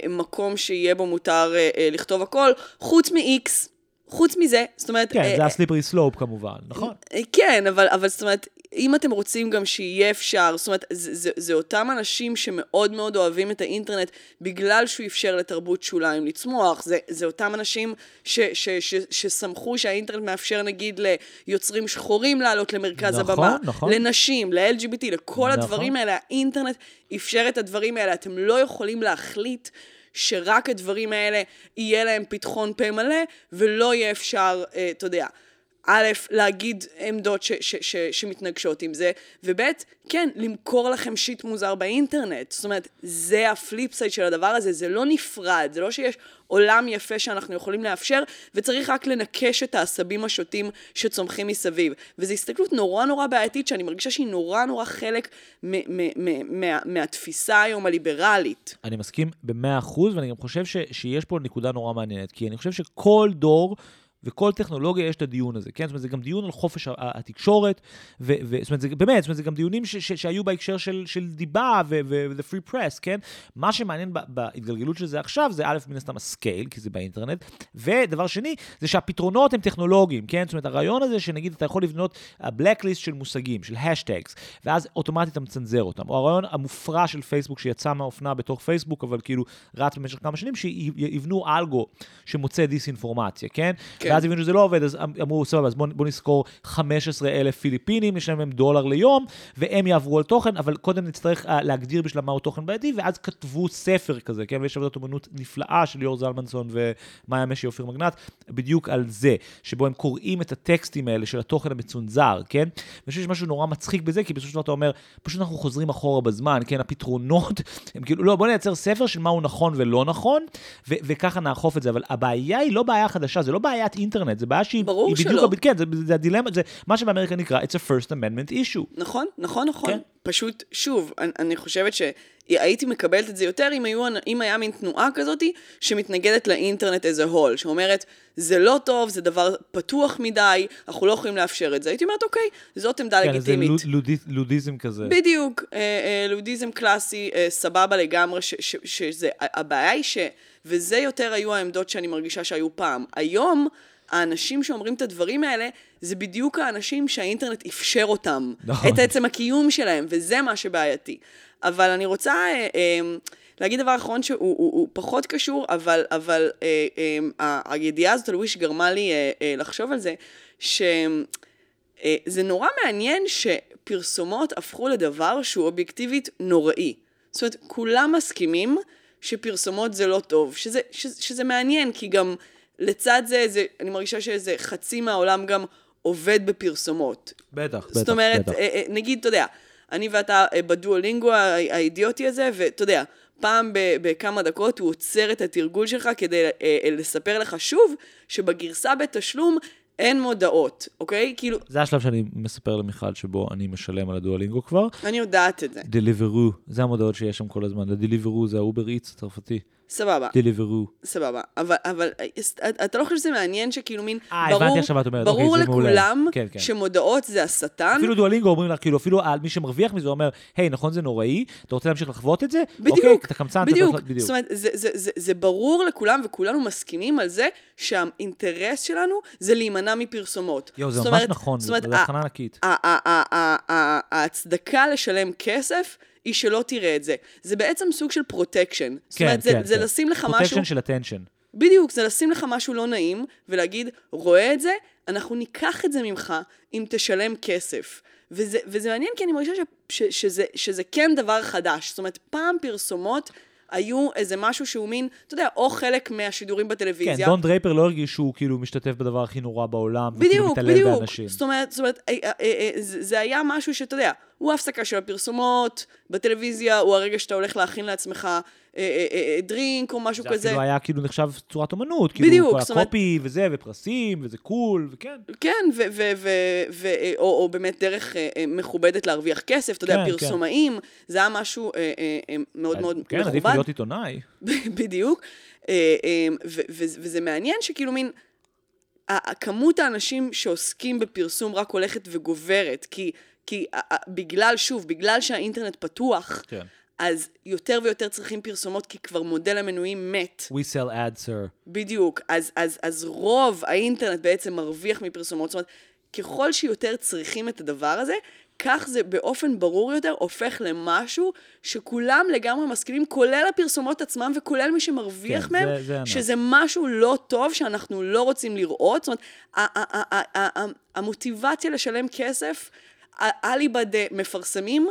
מקום שיהיה בו מותר לכתוב הכל, חוץ מ-X. חוץ מזה, זאת אומרת... כן, אה, זה הסליפרי סלופ כמובן, נכון? אה, כן, אבל, אבל זאת אומרת, אם אתם רוצים גם שיהיה אפשר, זאת אומרת, זה, זה, זה אותם אנשים שמאוד מאוד אוהבים את האינטרנט בגלל שהוא אפשר לתרבות שוליים לצמוח. זה, זה אותם אנשים ש, ש, ש, ששמחו שהאינטרנט מאפשר נגיד ליוצרים שחורים לעלות למרכז נכון, הבמה. נכון. לנשים, ל-LGBT, לכל נכון. הדברים האלה. האינטרנט אפשר את הדברים האלה. אתם לא יכולים להחליט שרק הדברים האלה יהיה להם פתחון פה מלא, ולא יהיה אפשר, אה, אתה יודע, א', להגיד עמדות ש- ש- ש- שמתנגשות עם זה, וב', כן, למכור לכם shit מוזר באינטרנט. זאת אומרת, זה ה flip side של הדבר הזה, זה לא נפרד, זה לא שיש עולם יפה שאנחנו יכולים לאפשר, וצריך רק לנקש את העשבים השוטים שצומחים מסביב. וזו הסתכלות נורא נורא בעייתית, שאני מרגישה שהיא נורא נורא חלק מ- מ- מ- מה- מהתפיסה היום הליברלית. אני מסכים במאה אחוז, ואני גם חושב ש- שיש פה נקודה נורא מעניינת, כי אני חושב שכל דור... וכל טכנולוגיה יש את הדיון הזה, כן? זאת אומרת, זה גם דיון על חופש התקשורת, ו, ו, זאת אומרת, זה, באמת, זאת אומרת, זה גם דיונים ש, ש, שהיו בהקשר של, של דיבה ו-the free press, כן? מה שמעניין בהתגלגלות של זה עכשיו, זה א', מן הסתם הסקייל, כי זה באינטרנט, ודבר שני, זה שהפתרונות הם טכנולוגיים, כן? זאת אומרת, הרעיון הזה שנגיד אתה יכול לבנות blacklist של מושגים, של השטגס, ואז אוטומטית אתה מצנזר אותם, או הרעיון המופרע של פייסבוק שיצא מהאופנה בתוך פייסבוק, אבל כאילו רץ במשך כמה שנים, שיבנו אלגו שמוצא דיסאינפורמציה, כן? כן. ואז הבינו שזה לא עובד, אז אמ- אמרו, סבבה, אז בואו בוא נזכור 15 אלף פיליפינים, נשלם להם דולר ליום, והם יעברו על תוכן, אבל קודם נצטרך uh, להגדיר בשביל מהו תוכן בעייתי, ואז כתבו ספר כזה, כן? ויש עבודת אומנות נפלאה של ליאור זלמנסון ומאיה משי אופיר מגנט, בדיוק על זה, שבו הם קוראים את הטקסטים האלה של התוכן המצונזר, כן? ואני חושב שיש משהו נורא מצחיק בזה, כי בסופו של דבר אתה אומר, פשוט אנחנו חוזרים אחורה בזמן, כן? הפתרונות, הם כאילו, לא, בוא נייצר ספר של מהו נכון ולא נכון, ו- וככה נאכוף את זה, אבל הבעיה היא לא בעיה חדשה, זה לא בעיית אינטרנט, זה בעיה שהיא... ברור היא שלא. בדיוק, כן, זה, זה הדילמה, זה מה שבאמריקה נקרא, it's a first amendment issue. נכון, נכון, נכון. כן. פשוט, שוב, אני, אני חושבת שהייתי מקבלת את זה יותר אם, היו, אם היה מין תנועה כזאתי שמתנגדת לאינטרנט as a whole, שאומרת, זה לא טוב, זה דבר פתוח מדי, אנחנו לא יכולים לאפשר את זה. הייתי אומרת, אוקיי, זאת עמדה כן, לגיטימית. זה לוד, לודיזם כזה. בדיוק, אה, אה, לודיזם קלאסי, אה, סבבה לגמרי, ש, ש, שזה, הבעיה היא ש... וזה יותר היו העמדות שאני מרגישה שהיו פעם. היום, האנשים שאומרים את הדברים האלה, זה בדיוק האנשים שהאינטרנט אפשר אותם. נכון. את עצם הקיום שלהם, וזה מה שבעייתי. אבל אני רוצה אה, אה, להגיד דבר אחרון שהוא הוא, הוא פחות קשור, אבל, אבל אה, אה, הידיעה הזאת על וויש גרמה לי אה, אה, לחשוב על זה, שזה אה, נורא מעניין שפרסומות הפכו לדבר שהוא אובייקטיבית נוראי. זאת אומרת, כולם מסכימים שפרסומות זה לא טוב, שזה, שזה, שזה מעניין, כי גם לצד זה, זה, אני מרגישה שאיזה חצי מהעולם גם עובד בפרסומות. בטח, בטח, זאת אומרת, בטח. אה, אה, נגיד, אתה יודע, אני ואתה אה, ב Duolingo האידיוטי הזה, ואתה יודע, פעם בכמה דקות הוא עוצר את התרגול שלך כדי לספר לך שוב שבגרסה בתשלום אין מודעות, אוקיי? כאילו, זה השלב שאני מספר למיכל שבו אני משלם על ה Duolingo כבר. אני יודעת את זה. דליברו, זה המודעות שיש שם כל הזמן. הדליברו זה ה Uber Eats הצרפתי. סבבה, דליברו. סבבה. אבל, אבל אה, אתה לא חושב שזה מעניין שכאילו מין, אה, הבנתי עכשיו מה את אומרת. ברור אוקיי, זה. לכולם כן, כן. שמודעות זה השטן. אפילו Duolingo אומרים לך, כאילו, אפילו על מי שמרוויח מזה אומר, היי, נכון זה נוראי, אתה רוצה להמשיך לחוות את זה? בדיוק, אוקיי, אתה קמצן, אתה בדיוק. צריך- בדיוק. זאת אומרת, זה, זה, זה, זה ברור לכולם, וכולנו מסכימים על זה שהאינטרס שלנו זה להימנע מפרסומות. יואו, זה זאת ממש אומרת- נכון, זאת אומרת, זו הבחנה ענקית. ההצדקה לשלם כסף היא שלא תראה את זה. זה בעצם סוג של פרוטקשן. זאת כן, אומרת, זה, כן, זה כן. לשים לך משהו... protection של attention. בדיוק, זה לשים לך משהו לא נעים, ולהגיד, רואה את זה, אנחנו ניקח את זה ממך אם תשלם כסף. וזה, וזה מעניין כי אני מרגישה ש, ש, שזה, שזה כן דבר חדש. זאת אומרת, פעם פרסומות היו איזה משהו שהוא מין, אתה יודע, או חלק מהשידורים כן, בטלוויזיה. דון דרייפר לא הרגיש שהוא כאילו משתתף בדבר הכי נורא בעולם, וכאילו בדיוק, מתעלל בדיוק. באנשים. זאת אומרת, זאת אומרת, אה, אה, אה, זה זה היה משהו שאתה יודע, הוא ההפסקה של הפרסומות, בטלוויזיה, הוא הרגע שאתה הולך להכין לעצמך אה, אה, אה, דרינק או משהו זה כזה. אפילו היה כאילו נחשב צורת אומנות, כאילו בדיוק, כל זאת אומרת- וזה, ופרסים, וזה קול, וכן. כן, ו- ו- ו- ו- אה, או, או באמת דרך אה, אה, מכובדת להרוויח כסף, אתה יודע, כן, כן. פרסומאים, זה היה משהו אה, אה, אה, מאוד מאוד כן, עדיף מכובד. להיות עיתונאי. בדיוק. אה, אה, ו- ו- וזה מעניין שכאילו מין, כמות האנשים שעוסקים בפרסום רק הולכת וגוברת, כי, כי ה- ה- בגלל, שוב, בגלל שהאינטרנט פתוח, כן. אז יותר ויותר צריכים פרסומות, כי כבר מודל המנויים מת. We sell ads, sir. בדיוק. אז, אז, אז רוב האינטרנט בעצם מרוויח מפרסומות. זאת אומרת, ככל שיותר צריכים את הדבר הזה, כך זה באופן ברור יותר הופך למשהו שכולם לגמרי מסכימים, כולל הפרסומות עצמם וכולל מי שמרוויח כן, מהם, זה- זה. שזה משהו לא טוב שאנחנו לא רוצים לראות. זאת אומרת, המוטיבציה לשלם כסף, אליבא דה מפרסמים,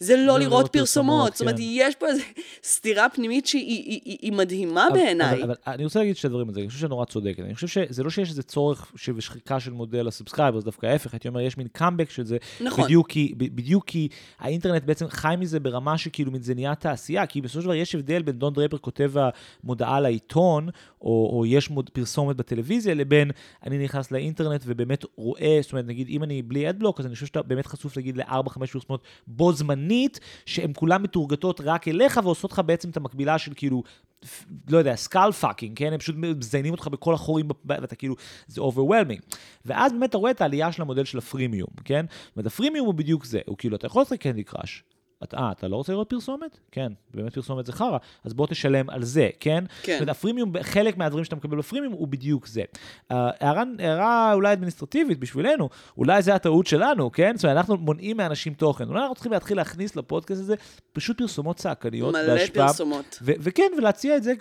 זה לא זה לראות לראות פרסומות. זאת אומרת, כן. יש פה איזו סתירה פנימית שהיא היא- היא- היא מדהימה בעיניי. אבל, אבל אני רוצה להגיד שתי דברים על זה, אני חושב שאת נורא צודקת. אני חושב שזה לא שיש איזה צורך של שחיקה של מודל ה subscribers, דווקא ההפך, הייתי אומר, יש מין קאמבק של זה. נכון. בדיוק כי, בדיוק כי האינטרנט בעצם חי מזה ברמה שכאילו זה נהיה תעשייה, כי בסופו של דבר יש הבדל בין דון דרייפר כותב המודעה לעיתון, או, או יש מוד, פרסומת בטלוויזיה, לבין אני נכנס לאינטרנט ובאמת רואה, זאת אומרת, נגיד, אם אני בלי adblock, אז אני חושב שאתה באמת חשוף, נגיד, ל-4-5 פרסומות בו זמנית, שהן כולן מטורגטות רק אליך ועושות לך בעצם את המקבילה של כאילו, לא יודע, skull fucking, כן? הם פשוט מזיינים אותך בכל החורים, ואתה כאילו, זה overwhelming. ואז באמת אתה רואה את העלייה של המודל של הפרימיום, כן? זאת אומרת, הפרימיום הוא בדיוק זה, הוא כאילו, אתה יכול לשחק Candy Crush. אתה, אה, אתה לא רוצה לראות פרסומת? כן, באמת פרסומת זה חרא, אז בוא תשלם על זה, כן? כן. הפרימיום, חלק מהדברים שאתה מקבל בפרימיום הוא בדיוק זה. אה, הערה, הערה אולי אדמיניסטרטיבית בשבילנו, אולי זה הטעות שלנו, כן? זאת אומרת, אנחנו מונעים מאנשים תוכן. אולי אנחנו צריכים להתחיל להכניס לפודקאסט הזה פשוט פרסומות צעקניות מלא בהשפעה. פרסומות. ו- וכן, ולהציע את זה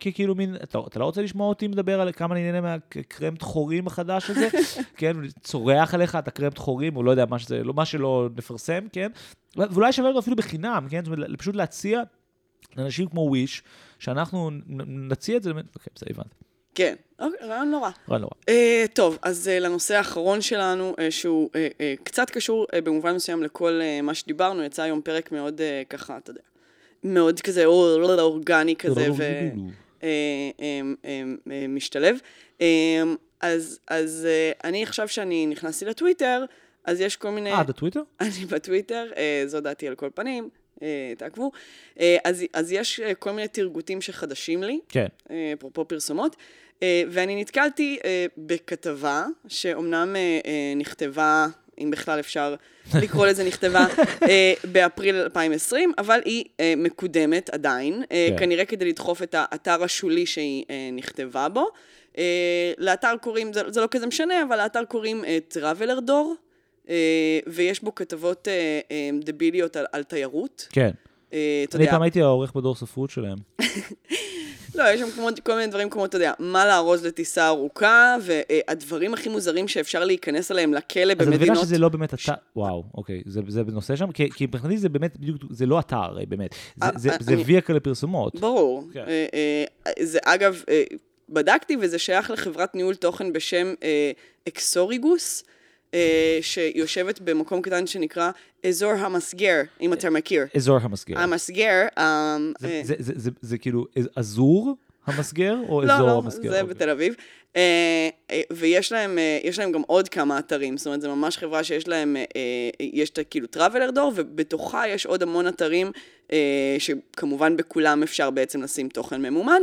ככאילו מין, אתה, אתה לא רוצה לשמוע אותי מדבר על כמה אני נהנה מהקרם דחורים החדש הזה, כן, צורח עליך את הקרם דחורים, או לא יודע, מה, שזה, לא, מה שלא נפרסם, כן, ואולי שווה לנו אפילו בחינם, כן, זאת אומרת, פשוט להציע לאנשים כמו וויש, שאנחנו נציע את זה, אוקיי, בסדר, הבנתי, כן, אוקיי, רעיון לא רע. רע נורא. אה, טוב, אז אה, לנושא האחרון שלנו, אה, שהוא אה, אה, קצת קשור אה, במובן מסוים לכל אה, מה שדיברנו, יצא היום פרק מאוד אה, ככה, אתה יודע, מאוד כזה אור- לא אורגני כזה, ו... משתלב. אה, אז, אז אני עכשיו שאני נכנסתי לטוויטר, אז יש כל מיני... אה, אתה טוויטר? אני בטוויטר, אה, זו דעתי על כל פנים, אה, תעקבו. אה, אז, אז יש כל מיני תרגותים שחדשים לי, כן. אפרופו פרסומות, ואני נתקלתי בכתבה, שאומנם נכתבה, אם בכלל אפשר לקרוא לזה נכתבה, באפריל 2020, אבל היא מקודמת עדיין, כן. כנראה כדי לדחוף את האתר השולי שהיא נכתבה בו. אה, לאתר קוראים, זה, זה לא כזה משנה, אבל לאתר קוראים טראבלר דור, ויש בו כתבות אה, אה, דביליות על, על תיירות. כן. אה, אתה אני יודע, פעם הייתי העורך בדור ספרות שלהם. לא, יש שם כמו, כל מיני דברים כמו, אתה יודע, מה לארוז לטיסה ארוכה, והדברים הכי מוזרים שאפשר להיכנס אליהם לכלא אז את מבינה במדינות... שזה לא באמת אתר, וואו, אוקיי, זה זה בנושא שם, כי כי מבחינתי זה באמת בדיוק, זה לא אתר, הרי, באמת. זה- אה, זה- אה, זה אני- ויקה לפרסומות. ברור. כן. אה, אה, זה אגב, אה, בדקתי וזה שייך לחברת ניהול תוכן בשם אה, אקסוריגוס, אה, שיושבת במקום קטן שנקרא אזור המסגר, אם אתה מכיר. אזור המסגר. המסגר, אה, זה- אה, זה- זה- זה- זה כאילו אזור המסגר, או לא, אזור לא, המסגר? זה אוקיי. בתל אביב. אה, אה, ויש להם, אה, להם גם עוד כמה אתרים, זאת אומרת, זו ממש חברה שיש להם, יש את כאילו טראבלר דור, ובתוכה יש עוד המון אתרים, שכמובן בכולם אפשר בעצם לשים תוכן ממומן,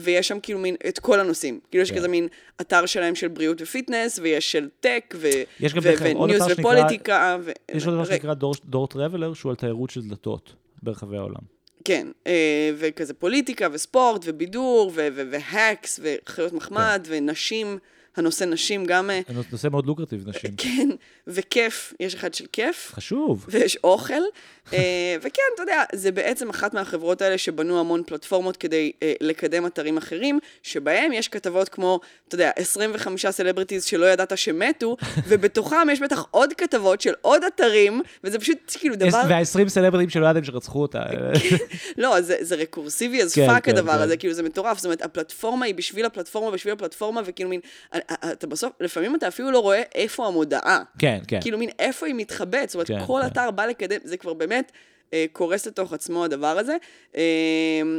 ויש שם כאילו מין, את כל הנושאים. כאילו יש כן. כזה מין אתר שלהם של בריאות ו fitness, ויש של tech, ו- יש גם ו- דרך אגב עוד ו news ופוליטיקה. ו- יש עוד דבר שנקרא Door- Door Traveler, שהוא על תיירות של דלתות ברחבי העולם. כן, אה, וכזה פוליטיקה וספורט ובידור ו hacks וחיות מחמד כן. ונשים הנושא נשים גם... אה, נושא מאוד לוקרטיב, נשים. כן, וכיף, יש אחד של כיף. חשוב. ויש אוכל. אה, וכן, אתה יודע, זה בעצם אחת מהחברות האלה שבנו המון פלטפורמות כדי אה, לקדם אתרים אחרים, שבהם יש כתבות כמו, אתה יודע, 25 סלבריטיז שלא ידעת שמתו, ובתוכם יש בטח עוד כתבות של עוד אתרים, וזה פשוט כאילו דבר... וה-20 סלבריטים שלא ידעתם שרצחו אותה. לא, זה, זה רקורסיבי אז כן, fuck כן, הדבר כן. הזה, כאילו זה מטורף, זאת אומרת, הפלטפורמה היא בשביל הפלטפורמה, בשביל הפלטפורמה, וכאילו מין, אתה בסוף, לפעמים אתה אפילו לא רואה איפה המודעה. כן, כן. כאילו מין איפה היא מתחבאת, זאת אומרת, כן, כל כן. אתר בא לקדם, זה כבר באמת אה, קורס לתוך עצמו הדבר הזה. אה,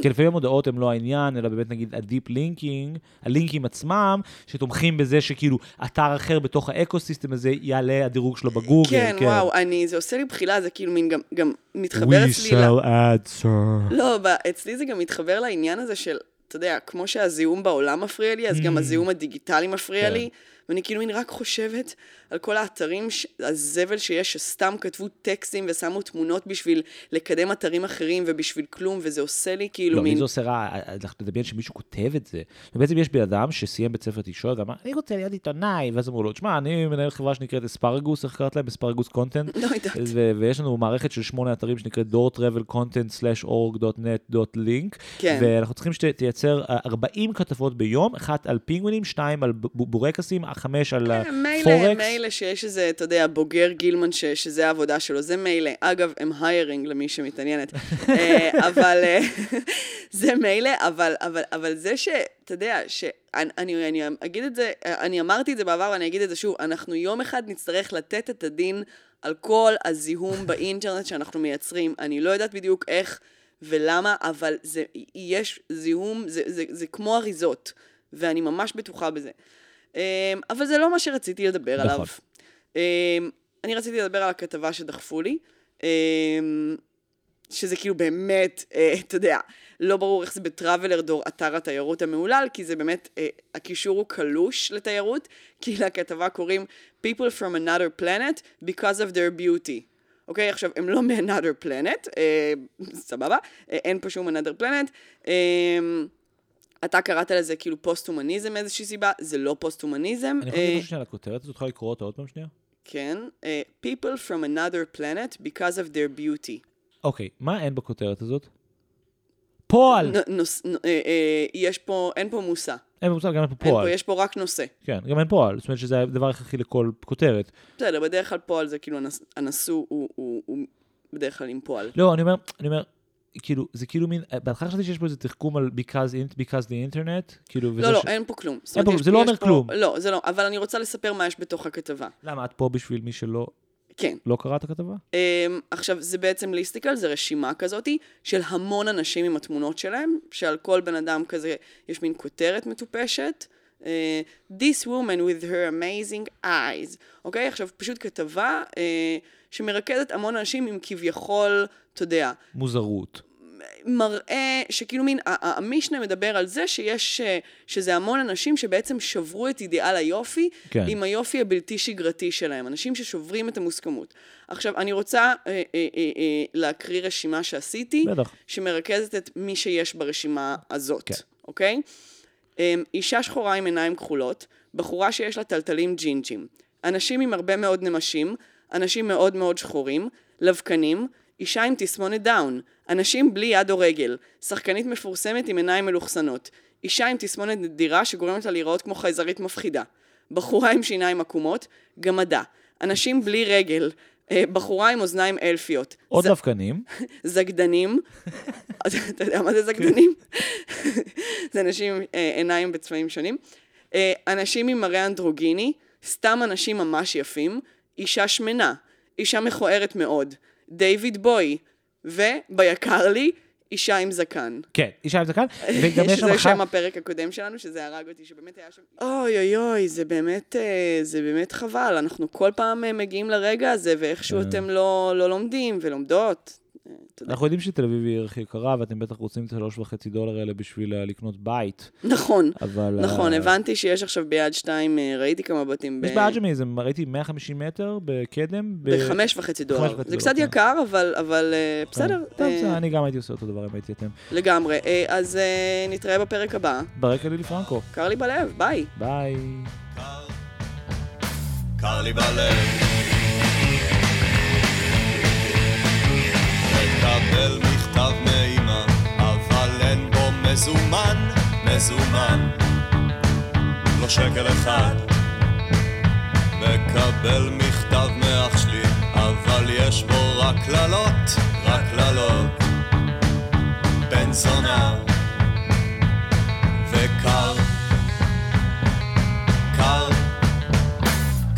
כי לפעמים המודעות הן לא העניין, אלא באמת נגיד ה deep linking, הלינקים עצמם, שתומכים בזה שכאילו אתר אחר בתוך האקו-סיסטם הזה יעלה הדירוג שלו בגוגל. כן, וואו, אני, זה עושה לי בחילה, זה כאילו מין גם, גם מתחבר We אצלי... ל- sell ads, sir. לא, ב- אצלי זה גם מתחבר לעניין הזה של, אתה יודע, כמו שהזיהום בעולם מפריע לי, אז גם הזיהום הדיגיטלי מפריע Mm. כן. לי. ואני כאילו מין רק חושבת על כל האתרים, הזבל שיש, שסתם כתבו טקסטים ושמו תמונות בשביל לקדם אתרים אחרים ובשביל כלום, וזה עושה לי כאילו לא, לי מין... זה עושה רע, אנחנו נדמיין שמישהו כותב את זה. ובעצם יש בן אדם שסיים בית ספר תקשורת ואמר, אני רוצה להיות עיתונאי, ואז אמרו לו, תשמע, אני מנהל חברה שנקראת אספרגוס, איך קראת להם? אספרגוס קונטנט. לא יודעת. ו- ויש לנו מערכת של שמונה אתרים שנקראת door.travelcontent/org.net.link, כן. ואנחנו צריכים שתייצר אה, 40 כתבות ביום, אחת על פינגווינים, שתיים על בורקסים, חמש על אה, כן, מילא, פורקס. מילא שיש איזה, אתה יודע, בוגר גילמן ש, שזה העבודה שלו, זה מילא. אגב, הם היירינג למי שמתעניינת. אה, אבל אה, זה מילא, אבל, אבל, אבל זה ש, אתה יודע, שאני אני, אני אגיד את זה, אני אמרתי את זה בעבר ואני אגיד את זה שוב, אנחנו יום אחד נצטרך לתת את הדין על כל הזיהום באינטרנט שאנחנו מייצרים. אני לא יודעת בדיוק איך ולמה, אבל זה, יש זיהום, זה, זה, זה כמו אריזות, ואני ממש בטוחה בזה. אמ, אבל זה לא מה שרציתי לדבר נכון. עליו. אמ, אני רציתי לדבר על הכתבה שדחפו לי, אמ, שזה כאילו באמת, אה, אתה יודע, לא ברור איך זה בטראבלר דור אתר התיירות המהולל, כי זה באמת, אה, הקישור הוא קלוש לתיירות, כי לכתבה קוראים People from another planet because of their beauty. אוקיי, עכשיו, הם לא מ-another planet, אה, סבבה, אה, אין פה שום another planet. אה, אתה קראת לזה כאילו פוסט-הומניזם מאיזושהי סיבה, זה לא פוסט-הומניזם. אני יכול אה, להגיד משהו שנייה על הכותרת הזאת, תוכל לקרוא אותה עוד פעם שנייה? כן, אה, People from another planet because of their beauty. אוקיי, מה אין בכותרת הזאת? פועל! אה, אה, יש פה, אין פה מושא. אין מושג, גם אין פה פה, פועל. יש פה רק נושא. כן, גם אין פועל. זאת אומרת שזה הדבר הכרחי לכל כותרת. בסדר, בדרך כלל פועל זה כאילו הנשוא הוא, בדרך כלל עם פועל. לא, אני אומר, כאילו, זה כאילו מין, בהתחלה חשבתי שיש פה איזה תחכום על because, in- because the internet, כאילו, וזה לא, לא, ש- אין פה כלום. אין פה- זה לא אומר פה- כלום. לא, זה לא, אבל אני רוצה לספר מה יש בתוך הכתבה. למה, את פה בשביל מי שלא כן. לא קרא את הכתבה? Um, עכשיו, זה בעצם ליסטיקל, זה רשימה כזאתי של המון אנשים עם התמונות שלהם, שעל כל בן אדם כזה יש מין כותרת מטופשת. Uh, This woman with her amazing eyes. אוקיי? עכשיו, פשוט כתבה uh, שמרכזת המון אנשים עם כביכול, אתה יודע, מוזרות. מראה שכאילו מין, המשנה מדבר על זה שיש, אה, שזה המון אנשים שבעצם שברו את אידיאל היופי כן. עם היופי הבלתי שגרתי שלהם, אנשים ששוברים את המוסכמות. עכשיו, אני רוצה אה, אה, אה, אה, להקריא רשימה שעשיתי, בטח. שמרכזת את מי שיש ברשימה הזאת, כן. אוקיי? אה, אישה שחורה עם עיניים כחולות, בחורה שיש לה טלטלים ג'ינג'ים, אנשים עם הרבה מאוד נמשים, אנשים מאוד מאוד שחורים, לבקנים, אישה עם תסמונת דאון, אנשים בלי יד או רגל, שחקנית מפורסמת עם עיניים מלוכסנות, אישה עם תסמונת נדירה שגורמת לה להיראות כמו חייזרית מפחידה, בחורה עם שיניים עקומות, גמדה, אנשים בלי רגל, אה, בחורה עם אוזניים אלפיות, עוד ז- דווקנים. זגדנים, אתה יודע מה זה זגדנים? זה אנשים עם אה, עיניים בצבעים שונים. אה, אנשים עם מראה אנדרוגיני, סתם אנשים ממש יפים, אישה שמנה, אישה מכוערת מאוד, דיוויד בוי, וביקר לי, אישה עם זקן. כן, אישה עם זקן, וגם יש שם שזה אחת... שם הפרק הקודם שלנו, שזה הרג אותי, שבאמת היה שם... אוי אוי אוי, זה באמת, אה, זה באמת חבל. אנחנו כל פעם אה, מגיעים לרגע הזה, ואיכשהו כן. אתם לא, לא לומדים ולומדות. אנחנו יודעים שתל אביב היא עיר הכי יקרה, ואתם בטח רוצים את שלוש וחצי דולר האלה בשביל אה, לקנות בית, נכון, אבל... נכון, אה, הבנתי שיש עכשיו ביד שתיים, אה, ראיתי כמה בתים ב- יש באג'מי, זה ראיתי 150 מטר בקדם. בחמש וחצי דולר. זה קצת כן. יקר, אבל, אבל בסדר, טוב, בסדר, אני גם הייתי עושה אותו דבר אם הייתי אתם. לגמרי. אז אה, נתראה בפרק הבא. ברקע לילי פרנקו, קר לי בלב, ביי. ביי. קר לי בלב. מקבל מכתב מאמא, אבל אין בו מזומן, מזומן. לא שקל אחד. מקבל מכתב מאח שלי, אבל יש בו רק קללות, רק קללות. בן זונה וקר, קר,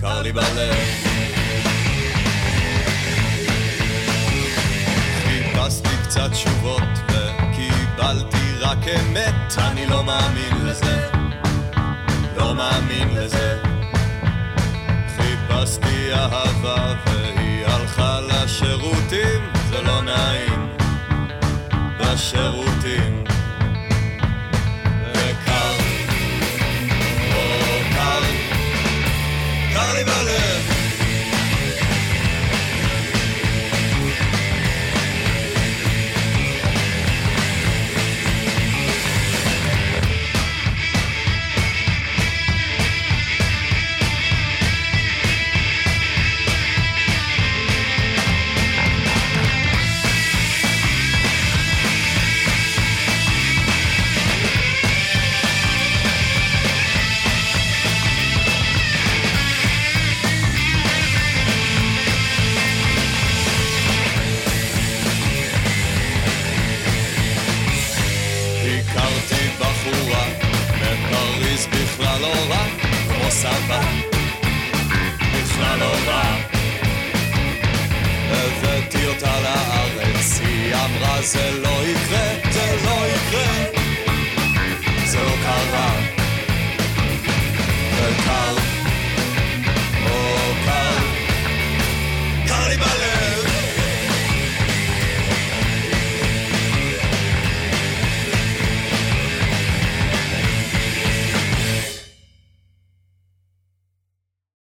קר לי בלב. קצת תשובות וקיבלתי רק אמת, אני לא מאמין לזה, לא מאמין לזה. חיפשתי אהבה והיא הלכה לשירותים, זה לא נעים. בשירותים. וקר, קר לי בלב.